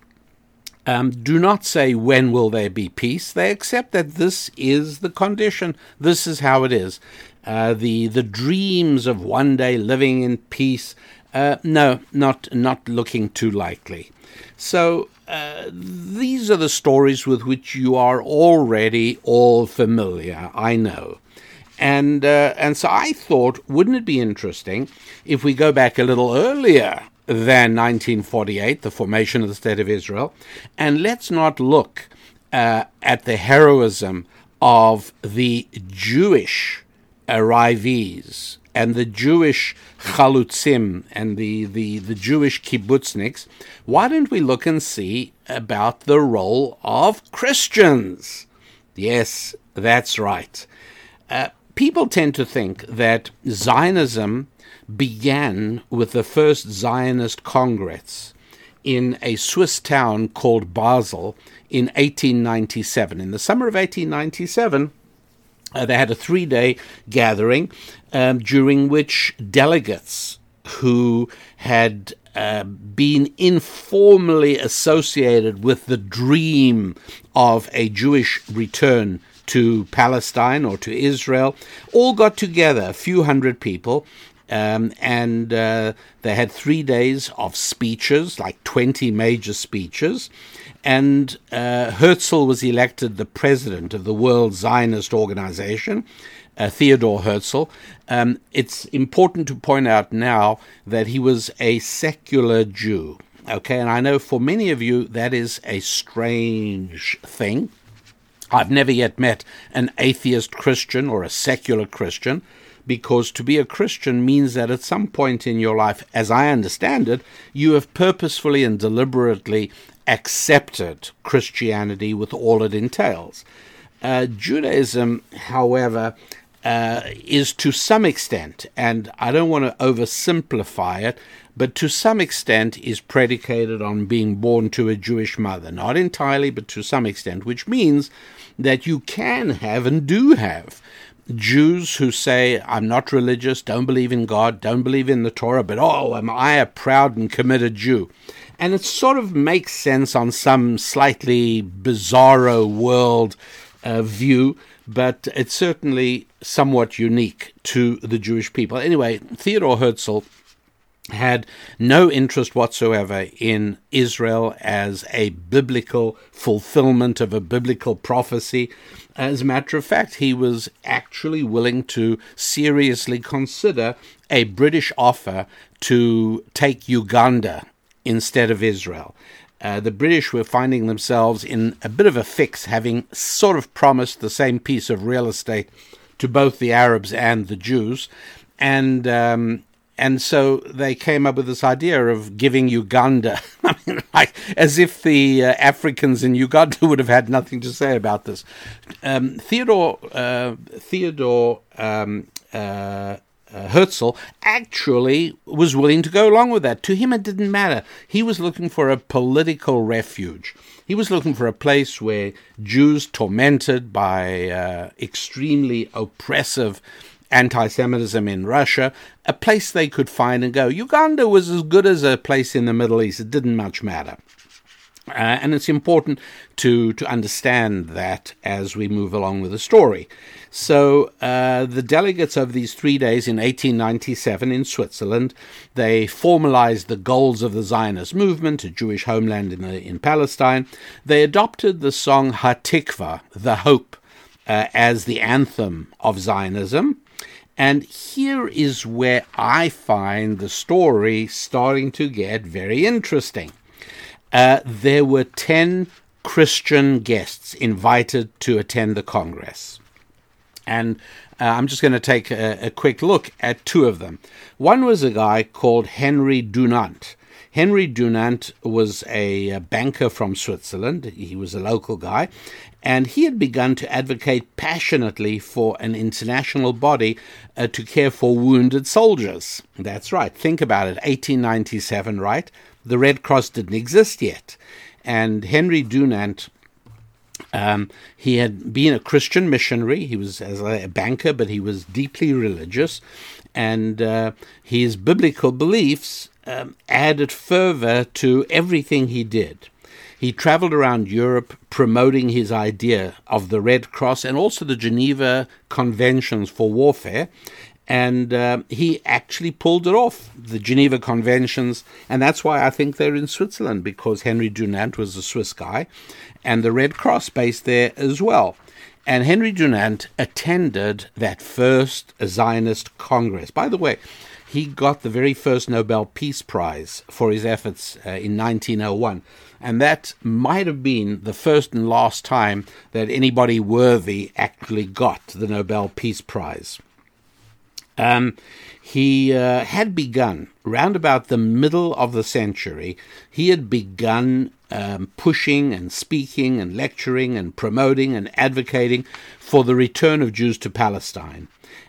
Speaker 1: um, do not say when will there be peace. They accept that this is the condition. This is how it is. Uh, the the dreams of one day living in peace. Uh, no, not not looking too likely. So uh, these are the stories with which you are already all familiar. I know. And uh, and so I thought, wouldn't it be interesting if we go back a little earlier than 1948, the formation of the State of Israel, and let's not look uh, at the heroism of the Jewish arrivees and the Jewish chalutzim and the, the, the Jewish kibbutzniks, why don't we look and see about the role of Christians? Yes, that's right. Uh, people tend to think that Zionism began with the first Zionist Congress in a Swiss town called Basel in 1897. In the summer of 1897, uh, they had a three day gathering um, during which delegates who had uh, been informally associated with the dream of a Jewish return to Palestine or to Israel all got together, a few hundred people, um, and uh, they had three days of speeches, like 20 major speeches. And uh, Herzl was elected the president of the World Zionist Organization, uh, Theodore Herzl. Um, it's important to point out now that he was a secular Jew. Okay, and I know for many of you that is a strange thing. I've never yet met an atheist Christian or a secular Christian because to be a Christian means that at some point in your life, as I understand it, you have purposefully and deliberately accepted Christianity with all it entails. Uh, Judaism, however, uh, is to some extent, and I don't want to oversimplify it, but to some extent is predicated on being born to a Jewish mother. Not entirely, but to some extent, which means that you can have and do have Jews who say, I'm not religious, don't believe in God, don't believe in the Torah, but oh, am I a proud and committed Jew? And it sort of makes sense on some slightly bizarro world uh, view, but it's certainly somewhat unique to the Jewish people. Anyway, Theodore Herzl had no interest whatsoever in Israel as a biblical fulfillment of a biblical prophecy. As a matter of fact, he was actually willing to seriously consider a British offer to take Uganda instead of Israel. Uh, the British were finding themselves in a bit of a fix, having sort of promised the same piece of real estate to both the Arabs and the Jews. And um, and so they came up with this idea of giving Uganda, like as if the uh, Africans in Uganda would have had nothing to say about this. Um, Theodore uh, Theodore um, uh, Herzl actually was willing to go along with that. To him, it didn't matter. He was looking for a political refuge. He was looking for a place where Jews tormented by uh, extremely oppressive anti Semitism in Russia, a place they could find and go. Uganda was as good as a place in the Middle East, it didn't much matter. Uh, and it's important to, to understand that as we move along with the story. So, uh, the delegates of these three days in 1897 in Switzerland, they formalized the goals of the Zionist movement, a Jewish homeland in, the, in Palestine. They adopted the song Hatikva, the Hope, uh, as the anthem of Zionism. And here is where I find the story starting to get very interesting. Uh, there were 10 Christian guests invited to attend the Congress. And uh, I'm just going to take a, a, quick look at two of them. One was a guy called Henry Dunant. Henry Dunant was a, banker from Switzerland. He was a local guy, and he had begun to advocate passionately for an international body uh, to care for wounded soldiers. That's right. Think about it. 1897, right? The Red Cross didn't exist yet. And Henry Dunant um, he had been a Christian missionary. He was as a banker, but he was deeply religious, and uh, his biblical beliefs um, added fervor to everything he did. He traveled around Europe promoting his idea of the Red Cross and also the Geneva Conventions for Warfare. And uh, he actually pulled it off, the Geneva Conventions. And that's why I think they're in Switzerland, because Henry Dunant was a Swiss guy, and the Red Cross based there as well. And Henry Dunant attended that first Zionist Congress. By the way, he got the very first Nobel Peace Prize for his efforts uh, in 1901. And that might have been the first and last time that anybody worthy actually got the Nobel Peace Prize. Um, he uh, had begun, round about the middle of the century, he had begun um, pushing and speaking and lecturing and promoting and advocating for the return of Jews to Palestine.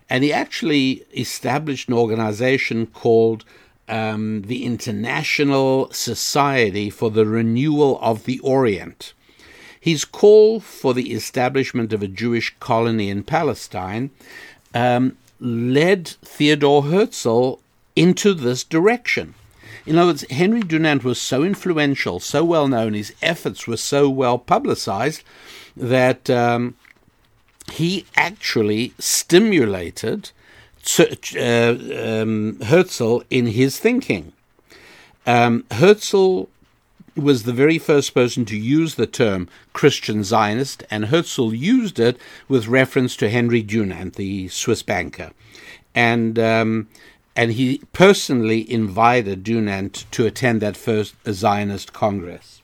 Speaker 1: And he actually established an organization called um, the International Society for the Renewal of the Orient. His call for the establishment of a Jewish colony in Palestine um, led Theodore Herzl into this direction. In other words, Henry Dunant was so influential, so well known, his efforts were so well publicized that um, he actually stimulated uh, um, Herzl in his thinking. Um, Herzl was the very first person to use the term Christian Zionist, and Herzl used it with reference to Henry Dunant, the Swiss banker. And um, and he personally invited Dunant to attend that first Zionist Congress.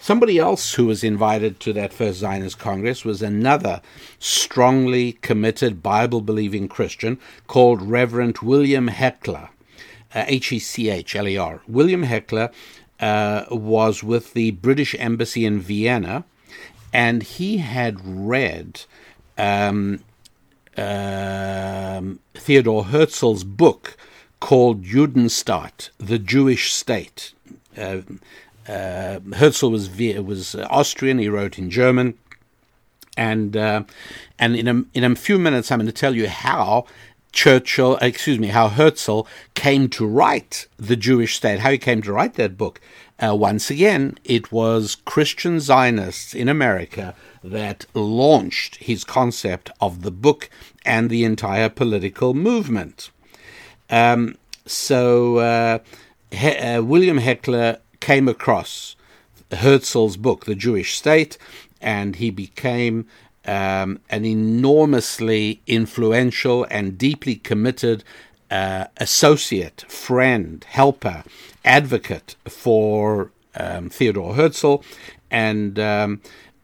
Speaker 1: Somebody else who was invited to that first Zionist Congress was another strongly committed Bible believing Christian called Reverend William Hechler, H E C H L E R. William Hechler uh, was with the British Embassy in Vienna, and he had read um, um, Theodor Herzl's book called Judenstaat, the Jewish State. Uh, uh, Herzl was was Austrian. He wrote in German, and uh, and in a in a few minutes, I'm going to tell you how Churchill, excuse me, how Herzl came to write the Jewish State, how he came to write that book. Uh, once again, it was Christian Zionists in America that launched his concept of the book and the entire political movement. Um, so uh, he- uh, William Hechler came across Herzl's book, The Jewish State, and he became um, an enormously influential and deeply committed uh, associate, friend, helper, advocate for um, Theodore Herzl, and um,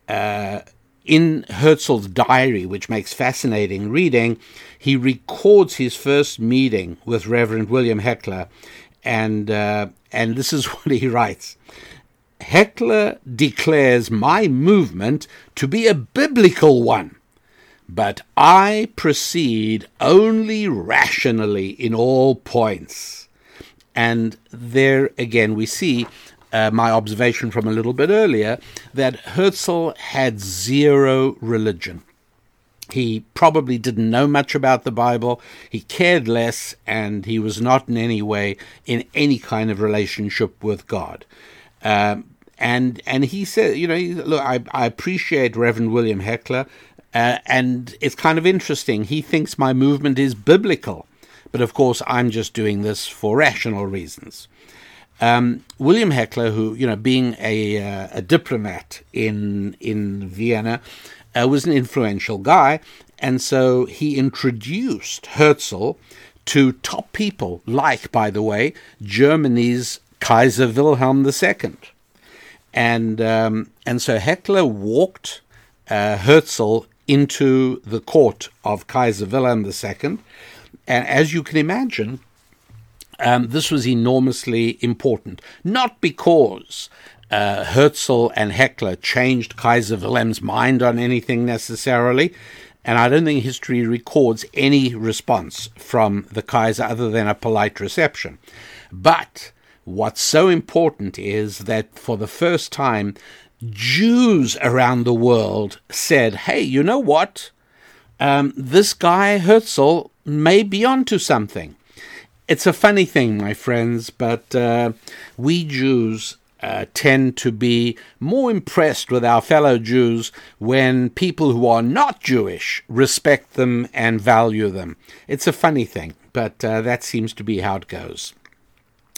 Speaker 1: uh, in Herzl's diary, which makes fascinating reading, he records his first meeting with Reverend William Hechler. and uh, and this is what he writes. Hechler declares my movement to be a biblical one, but I proceed only rationally in all points. And there again we see uh, my observation from a little bit earlier that Herzl had zero religion. He probably didn't know much about the Bible. He cared less, and he was not in any way in any kind of relationship with God. Um, and and he said, you know, look, I, I appreciate Reverend William Hechler, uh, and it's kind of interesting. He thinks my movement is biblical, but of course, I'm just doing this for rational reasons. Um, William Hechler, who you know, being a, uh, a diplomat in in Vienna, uh, was an influential guy, and so he introduced Herzl to top people, like, by the way, Germany's Kaiser Wilhelm II, and um, and so Hechler walked uh, Herzl into the court of Kaiser Wilhelm II, and as you can imagine um, this was enormously important, not because uh, Herzl and Hechler changed Kaiser Wilhelm's mind on anything necessarily, and I don't think history records any response from the Kaiser other than a polite reception. But what's so important is that for the first time, Jews around the world said, hey, you know what? Um, this guy, Herzl, may be onto something it's a funny thing, my friends, but uh, we Jews uh, tend to be more impressed with our fellow Jews when people who are not Jewish respect them and value them. It's a funny thing, but uh, that seems to be how it goes.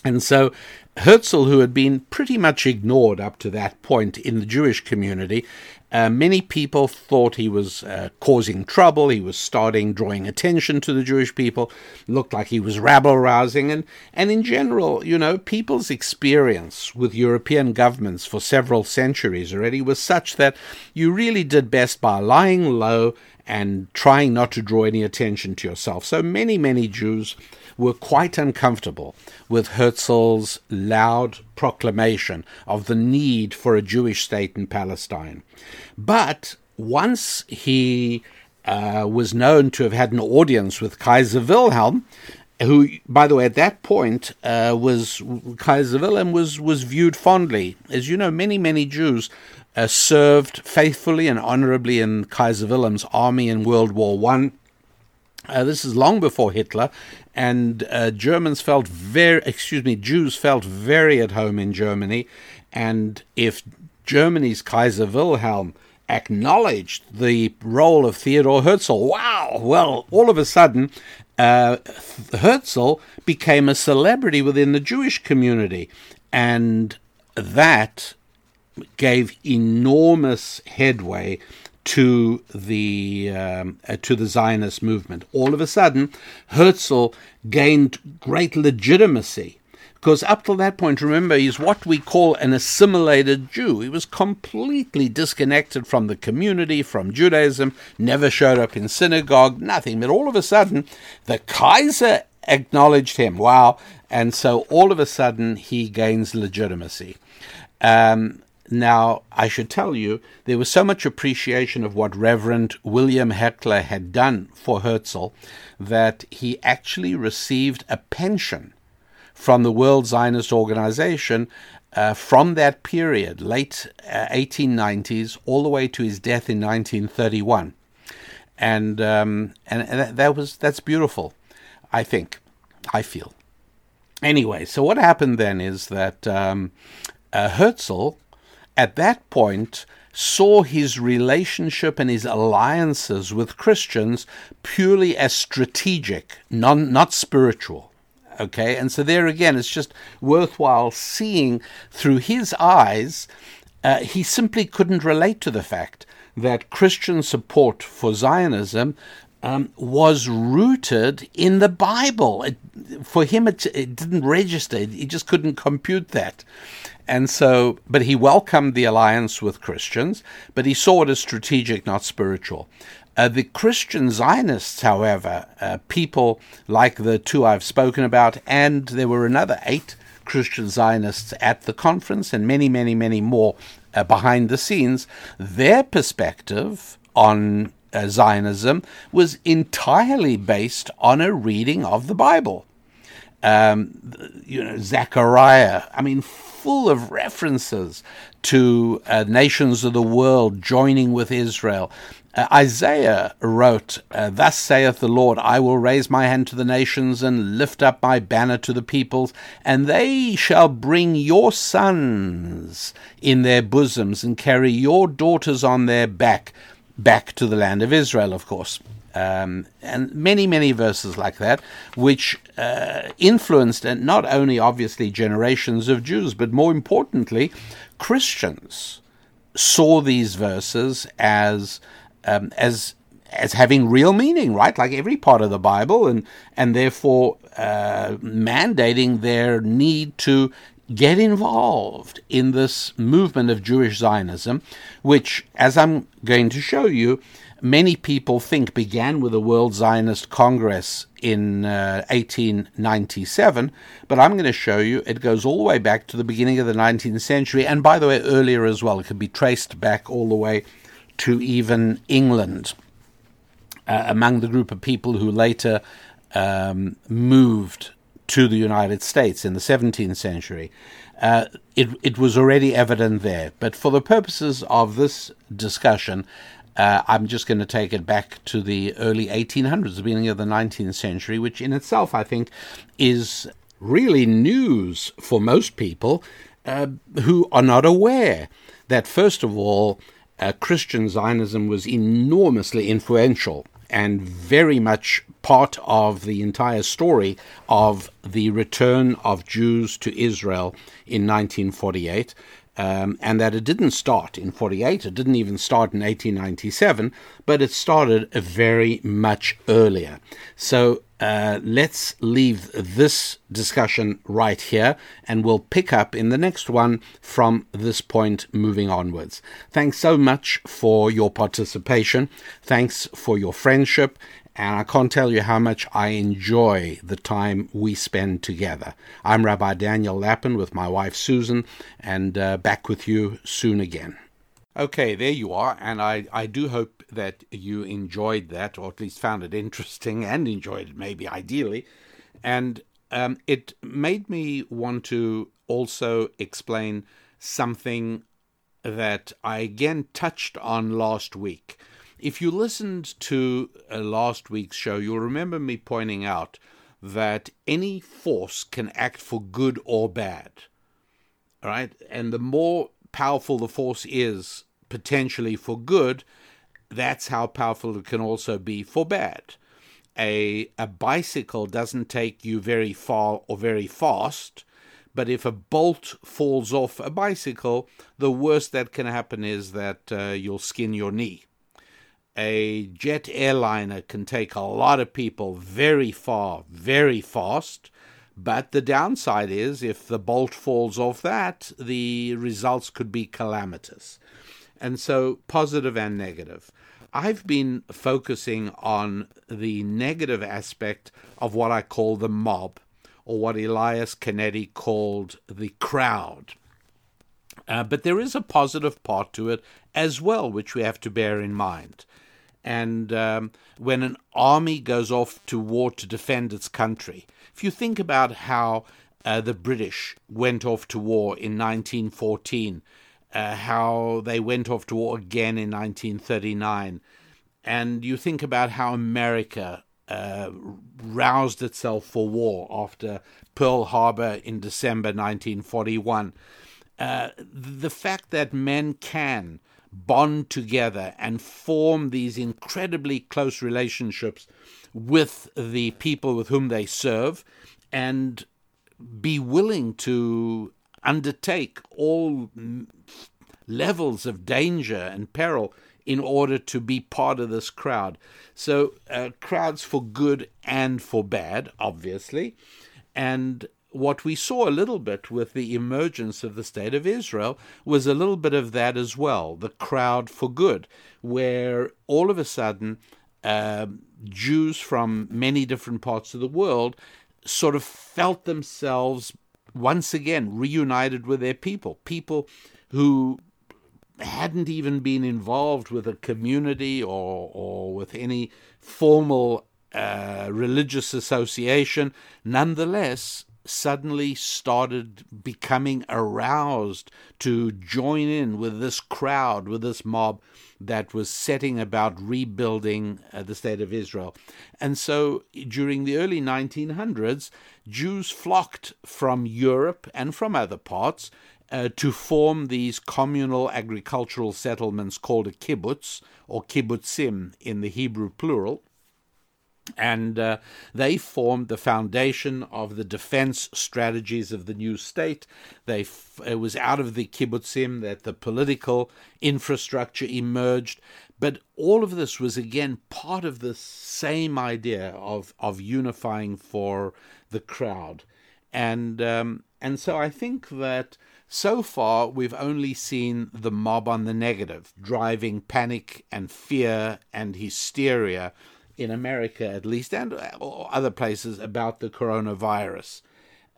Speaker 1: And so Herzl, who had been pretty much ignored up to that point in the Jewish community, uh, many people thought he was uh, causing trouble. He was starting drawing attention to the Jewish people. Looked like he was rabble rousing, and and in general, you know, people's experience with European governments for several centuries already was such that you really did best by lying low and trying not to draw any attention to yourself. So many, many Jews were quite uncomfortable with Herzl's loud proclamation of the need for a Jewish state in Palestine. But once he uh, was known to have had an audience with Kaiser Wilhelm, who, by the way, at that point uh, was Kaiser Wilhelm was was viewed fondly, as you know, many many Jews uh, served faithfully and honorably in Kaiser Wilhelm's army in World War One. Uh, this is long before Hitler, and uh, Germans felt very, excuse me, Jews felt very at home in Germany. And if Germany's Kaiser Wilhelm acknowledged the role of Theodor Herzl, wow, well, all of a sudden, uh, Herzl became a celebrity within the Jewish community. And that gave enormous headway to the um, uh, to the Zionist movement. All of a sudden, Herzl gained great legitimacy because up till that point, remember, he's what we call an assimilated Jew. He was completely disconnected from the community, from Judaism, never showed up in synagogue, nothing. But all of a sudden, the Kaiser acknowledged him. Wow. And so all of a sudden, he gains legitimacy. Um, now, I should tell you, there was so much appreciation of what Reverend William Hechler had done for Herzl that he actually received a pension from the World Zionist Organization uh, from that period, late uh, 1890s, all the way to his death in 1931. And, um, and, and that was that's beautiful, I think, I feel. Anyway, so what happened then is that um, uh, Herzl at that point saw his relationship and his alliances with Christians purely as strategic, non, not spiritual. Okay, and so there again, it's just worthwhile seeing through his eyes. Uh, he simply couldn't relate to the fact that Christian support for Zionism um, was rooted in the Bible. It, for him, it, it didn't register. He just couldn't compute that. And so, but he welcomed the alliance with Christians, but he saw it as strategic, not spiritual. Uh, the Christian Zionists, however, uh, people like the two I've spoken about, and there were another eight Christian Zionists at the conference, and many, many, many more uh, behind the scenes, their perspective on uh, Zionism was entirely based on a reading of the Bible. Um, you know, Zechariah, I mean, full of references to uh, nations of the world joining with Israel. Uh, Isaiah wrote, uh, Thus saith the Lord, I will raise my hand to the nations and lift up my banner to the peoples, and they shall bring your sons in their bosoms and carry your daughters on their back back to the land of Israel, of course. Um, and many, many verses like that, which uh, influenced and not only obviously generations of Jews, but more importantly, Christians saw these verses as um, as as having real meaning, right? Like every part of the Bible, and and therefore uh, mandating their need to get involved in this movement of Jewish Zionism, which, as I'm going to show you, many people think began with the World Zionist Congress in uh, 1897, but I'm going to show you it goes all the way back to the beginning of the 19th century, and by the way, earlier as well. It can be traced back all the way to even England, uh, among the group of people who later um, moved to the United States in the 17th century. Uh, it, it was already evident there. But for the purposes of this discussion, uh, I'm just going to take it back to the early 1800s, the beginning of the 19th century, which in itself I think is really news for most people. uh, who are not aware that, first of all, uh, Christian Zionism was enormously influential and very much part of the entire story of the return of Jews to Israel in 1948. Um, and that it didn't start in 48, it didn't even start in 1897, but it started very much earlier. So uh, let's leave this discussion right here and we'll pick up in the next one from this point moving onwards. Thanks so much for your participation. Thanks for your friendship. And I can't tell you how much I enjoy the time we spend together. I'm Rabbi Daniel Lapin with my wife Susan, and uh, back with you soon again. Okay, there you are, and I, I do hope that you enjoyed that, or at least found it interesting and enjoyed it, maybe ideally. And um, it made me want to also explain something that I again touched on last week. If you listened to uh, last week's show, you'll remember me pointing out that any force can act for good or bad. All right? And the more powerful the force is potentially for good, that's how powerful it can also be for bad. A, a bicycle doesn't take you very far or very fast, but if a bolt falls off a bicycle, the worst that can happen is that uh, you'll skin your knee. A jet airliner can take a lot of people very far, very fast, but the downside is if the bolt falls off that, the results could be calamitous. And so, positive and negative. I've been focusing on the negative aspect of what I call the mob, or what Elias Canetti called the crowd. Uh, but there is a positive part to it as well, which we have to bear in mind. And um, when an army goes off to war to defend its country, if you think about how uh, the British went off to war in 1914, uh, how they went off to war again in 1939, and you think about how America uh, roused itself for war after Pearl Harbor in December 1941. Uh, the fact that men can bond together and form these incredibly close relationships with the people with whom they serve and be willing to undertake all levels of danger and peril in order to be part of this crowd. So, uh, crowds for good and for bad, obviously. And what we saw a little bit with the emergence of the State of Israel was a little bit of that as well the crowd for good, where all of a sudden uh, Jews from many different parts of the world sort of felt themselves once again reunited with their people, people who hadn't even been involved with a community or, or with any formal uh, religious association, nonetheless suddenly started becoming aroused to join in with this crowd, with this mob that was setting about rebuilding uh, the state of Israel. And so during the early 1900s, Jews flocked from Europe and from other parts uh, to form these communal agricultural settlements called a kibbutz or kibbutzim in the Hebrew plural and uh, they formed the foundation of the defense strategies of the new state. They f- it was out of the kibbutzim that the political infrastructure emerged. But all of this was again part of the same idea of of unifying for the crowd, and um, and so I think that so far we've only seen the mob on the negative, driving panic and fear and hysteria in America at least, and uh, other places about the coronavirus.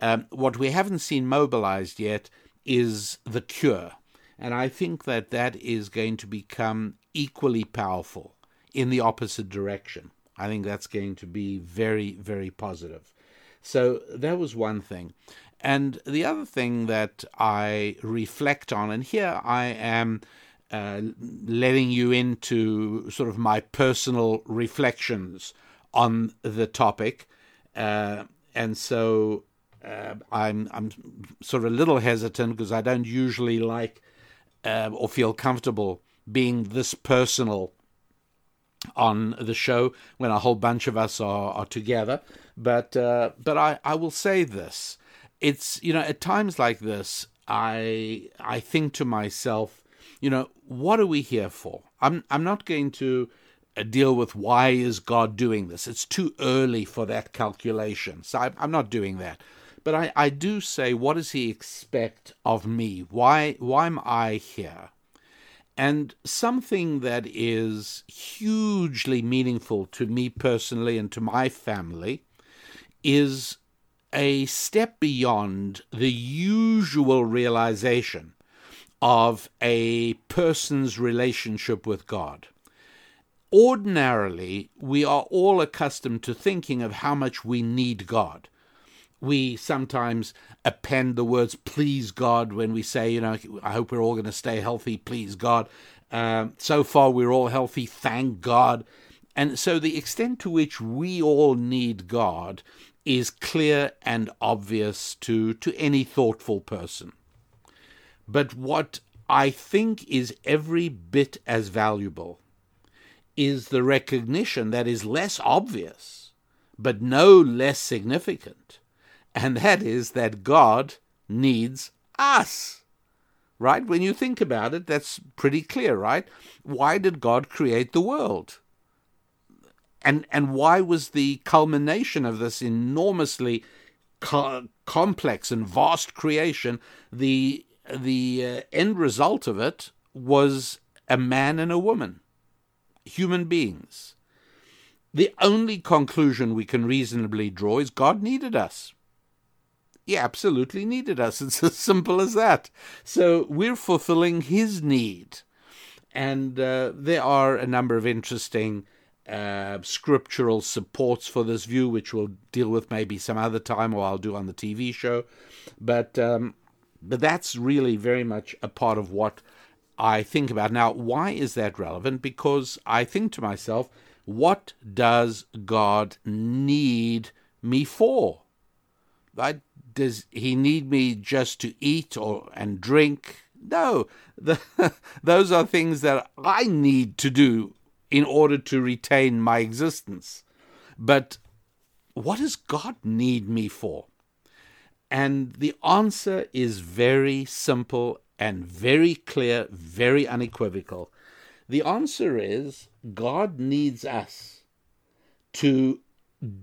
Speaker 1: Um, what we haven't seen mobilized yet is the cure. And I think that that is going to become equally powerful in the opposite direction. I think that's going to be very, very positive. So that was one thing. And the other thing that I reflect on, and here I am uh, letting you into sort of my personal reflections on the topic. Uh, and so uh, I'm I'm sort of a little hesitant because I don't usually like uh, or feel comfortable being this personal on the show when a whole bunch of us are, are together. But uh, but I, I will say this: it's you know at times like this, I I think to myself, you know, what are we here for? I'm I'm not going to uh, deal with why is God doing this. It's too early for that calculation, so I, I'm not doing that. But I, I do say, what does He expect of me? Why why am I here? And something that is hugely meaningful to me personally and to my family is a step beyond the usual realization of a person's relationship with God. Ordinarily, we are all accustomed to thinking of how much we need God we sometimes append the words please God when we say, you know, I hope we're all going to stay healthy, please God. Um, so far, we're all healthy, thank God. And so the extent to which we all need God is clear and obvious to, to any thoughtful person. But what I think is every bit as valuable is the recognition that is less obvious, but no less significant and that is that God needs us. Right? When you think about it, that's pretty clear, right? Why did God create the world? And and why was the culmination of this enormously co- complex and vast creation the the uh, end result of it was a man and a woman, human beings. The only conclusion we can reasonably draw is God needed us. He absolutely needed us. It's as simple as that. So we're fulfilling his need. And uh, there are a number of interesting uh, scriptural supports for this view, which we'll deal with maybe some other time, or I'll do on the TV show. But um, but that's really very much a part of what I think about. Now, why is that relevant? Because I think to myself, what does God need me for? Does he need me just to eat or and drink? No, the, those are things that I need to do in order to retain my existence. But what does God need me for? And the answer is very simple and very clear, very unequivocal. The answer is God needs us to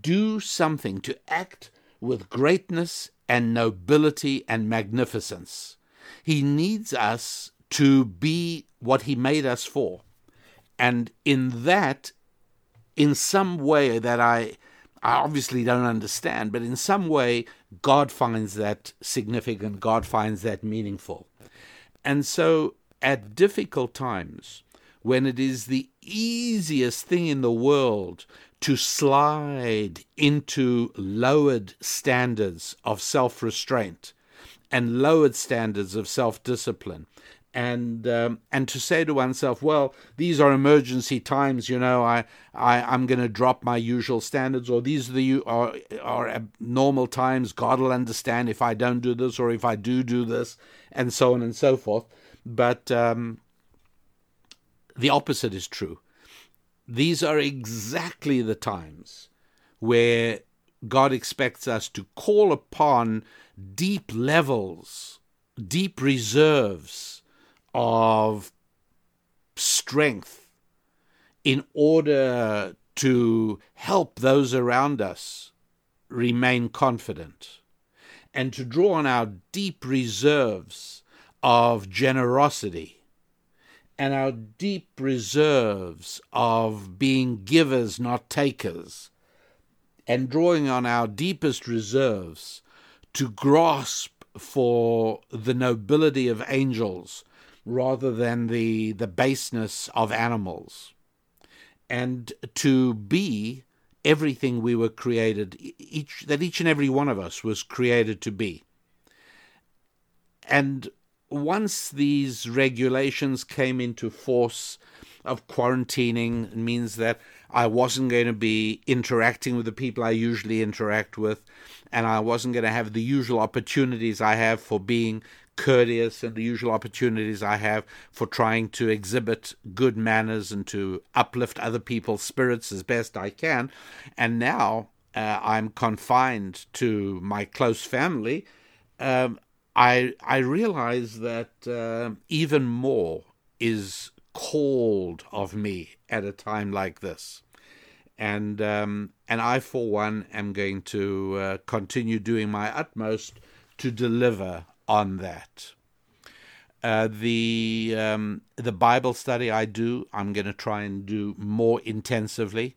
Speaker 1: do something, to act with greatness and nobility and magnificence. He needs us to be what He made us for. And in that, in some way that I, I obviously don't understand, but in some way, God finds that significant, God finds that meaningful. And so at difficult times, when it is the easiest thing in the world to slide into lowered standards of self restraint and lowered standards of self discipline. And um, and to say to oneself, well, these are emergency times. You know, I, I I'm going to drop my usual standards, or these are the are are normal times. God will understand if I don't do this, or if I do do this, and so on and so forth. But um, the opposite is true these are exactly the times where God expects us to call upon deep levels, deep reserves of strength in order to help those around us remain confident and to draw on our deep reserves of generosity and our deep reserves of being givers, not takers, and drawing on our deepest reserves to grasp for the nobility of angels rather than the, the baseness of animals, and to be everything we were created, each, that each and every one of us was created to be. And once these regulations came into force of quarantining, it means that I wasn't going to be interacting with the people I usually interact with, and I wasn't going to have the usual opportunities I have for being courteous and the usual opportunities I have for trying to exhibit good manners and to uplift other people's spirits as best I can. And now uh, I'm confined to my close family. Um, I I realize that uh, even more is called of me at a time like this and um, and I, for one, am going to uh, continue doing my utmost to deliver on that. Uh, the um, the Bible study I do, I'm going to try and do more intensively.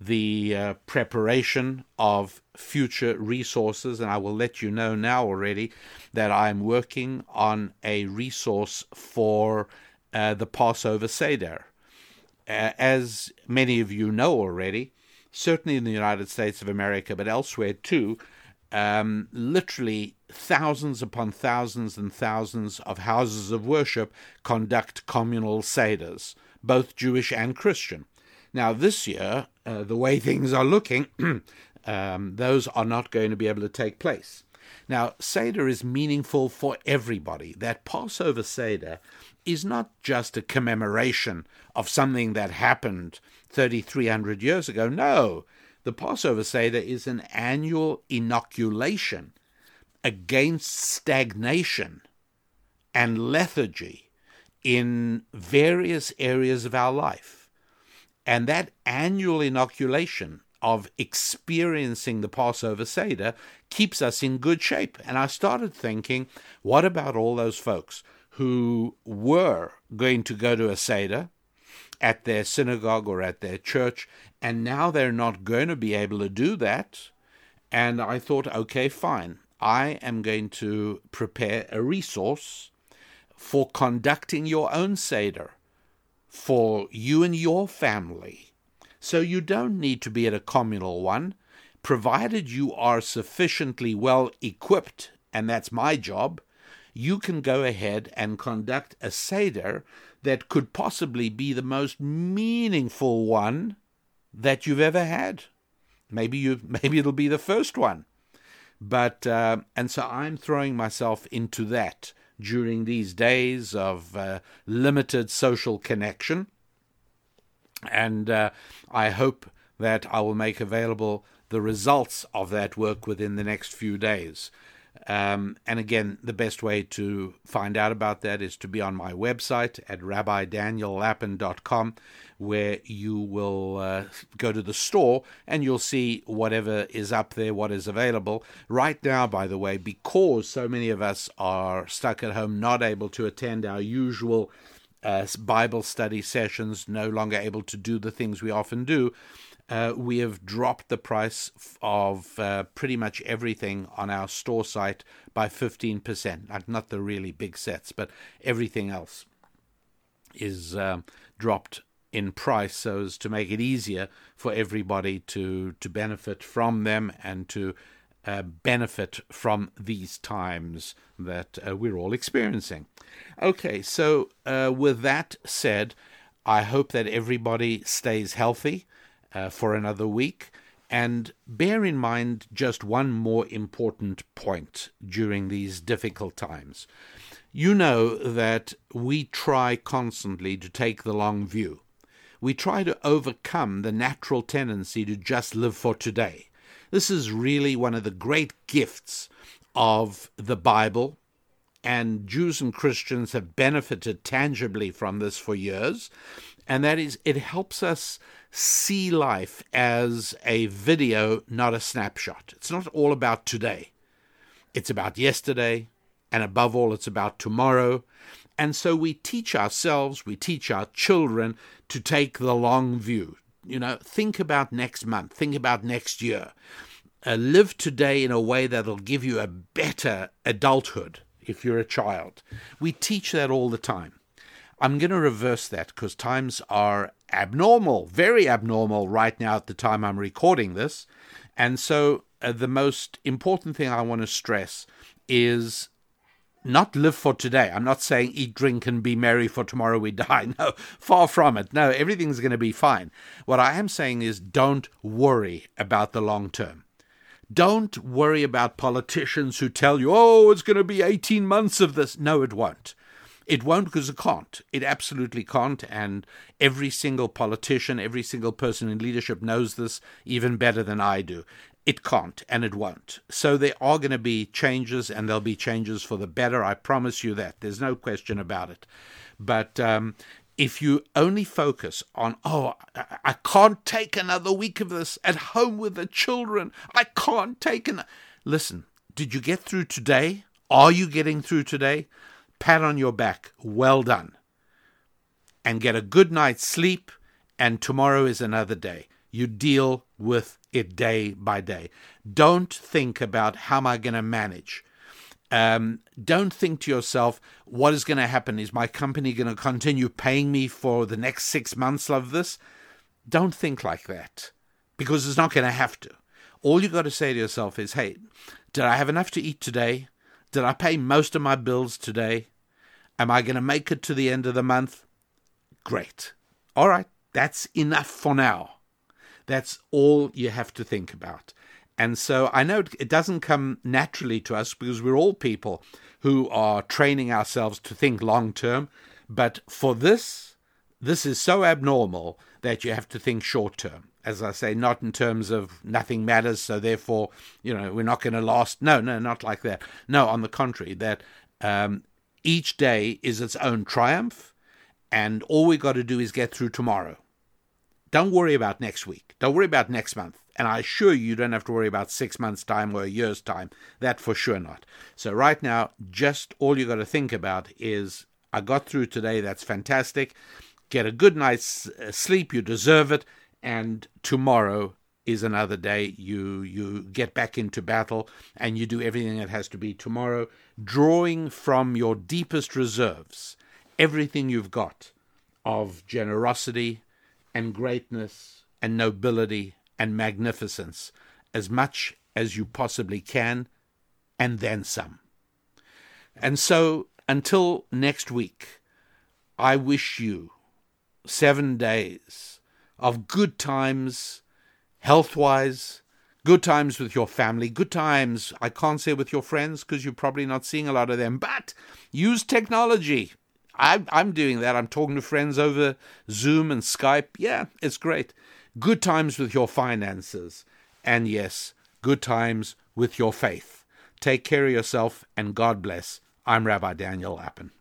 Speaker 1: The uh, preparation of future resources, and I will let you know now already that I'm working on a resource for uh, the Passover Seder uh, as many of you know already, certainly in the United States of America, but elsewhere too, um, literally thousands upon thousands and thousands of houses of worship conduct communal seders, both Jewish and Christian. Now, this year, uh, the way things are looking, um, those are not going to be able to take place. Now, Seder is meaningful for everybody. That Passover Seder is not just a commemoration of something that happened 3,300 years ago. No, the Passover Seder is an annual inoculation against stagnation and lethargy in various areas of our life. And that annual inoculation of experiencing the Passover Seder keeps us in good shape. And I started thinking, what about all those folks who were going to go to a Seder at their synagogue or at their church, and now they're not going to be able to do that. And I thought, okay, fine. I am going to prepare a resource for conducting your own Seder for you and your family. So you don't need to be at a communal one, provided you are sufficiently well equipped, and that's my job you can go ahead and conduct a Seder that could possibly be the most meaningful one that you've ever had. Maybe you maybe it'll be the first one. But uh, and so I'm throwing myself into that during these days of uh, limited social connection, and uh, I hope that I will make available the results of that work within the next few days. Um, and again, the best way to find out about that is to be on my website at rabbidaniellapin.com, where you will uh, go to the store and you'll see whatever is up there, what is available. Right now, by the way, because so many of us are stuck at home, not able to attend our usual uh, Bible study sessions, no longer able to do the things we often do, uh, we have dropped the price of uh, pretty much everything on our store site by 15%. Like not the really big sets, but everything else is um, dropped in price so as to make it easier for everybody to, to benefit from them and to uh, benefit from these times that uh, we're all experiencing. Okay, so uh, with that said, I hope that everybody stays healthy uh, for another week. And bear in mind just one more important point during these difficult times. You know that we try constantly to take the long view. We try to overcome the natural tendency to just live for today. This is really one of the great gifts of the Bible, and Jews and Christians have benefited tangibly from this for years, and that is it helps us see life as a video, not a snapshot. It's not all about today, it's about yesterday, and above all, it's about tomorrow. And so we teach ourselves, we teach our children to take the long view. You know, think about next month, think about next year. Uh, live today in a way that'll give you a better adulthood if you're a child. We teach that all the time. I'm going to reverse that because times are abnormal, very abnormal right now at the time I'm recording this. And so, uh, the most important thing I want to stress is not live for today. I'm not saying eat, drink, and be merry for tomorrow we die. No, far from it. No, everything's going to be fine. What I am saying is don't worry about the long term. Don't worry about politicians who tell you, oh, it's going to be 18 months of this. No, it won't. It won't because it can't. It absolutely can't. And every single politician, every single person in leadership knows this even better than I do. It can't and it won't. So there are going to be changes and there'll be changes for the better. I promise you that. There's no question about it. But um, if you only focus on, oh, I can't take another week of this at home with the children, I can't take an. Listen, did you get through today? Are you getting through today? Pat on your back. Well done. And get a good night's sleep, and tomorrow is another day. You deal with it day by day. Don't think about how am I going to manage. Um, don't think to yourself, what is going to happen? Is my company going to continue paying me for the next six months of this? Don't think like that because it's not going to have to. All you got to say to yourself is, hey, did I have enough to eat today? Did I pay most of my bills today? Am I going to make it to the end of the month? Great. All right, that's enough for now. That's all you have to think about. And so I know it doesn't come naturally to us because we're all people who are training ourselves to think long term. But for this, this is so abnormal that you have to think short term. As I say, not in terms of nothing matters, so therefore, you know, we're not going to last. No, no, not like that. No, on the contrary, that um, each day is its own triumph, and all we got to do is get through tomorrow. Don't worry about next week. Don't worry about next month. And I assure you, you don't have to worry about six months' time or a year's time. That for sure not. So, right now, just all you got to think about is I got through today. That's fantastic. Get a good night's uh, sleep. You deserve it. And tomorrow is another day. You you get back into battle and you do everything that has to be tomorrow, drawing from your deepest reserves everything you've got of generosity, and greatness and nobility and magnificence as much as you possibly can, and then some. And so, until next week, I wish you seven days of good times, health wise, good times with your family, good times, I can't say with your friends because you're probably not seeing a lot of them, but use technology. I'm, I'm doing that. I'm talking to friends over Zoom and Skype. Yeah, it's great. Good times with your finances. And yes, good times with your faith. Take care of yourself and God bless. I'm Rabbi Daniel Lapin.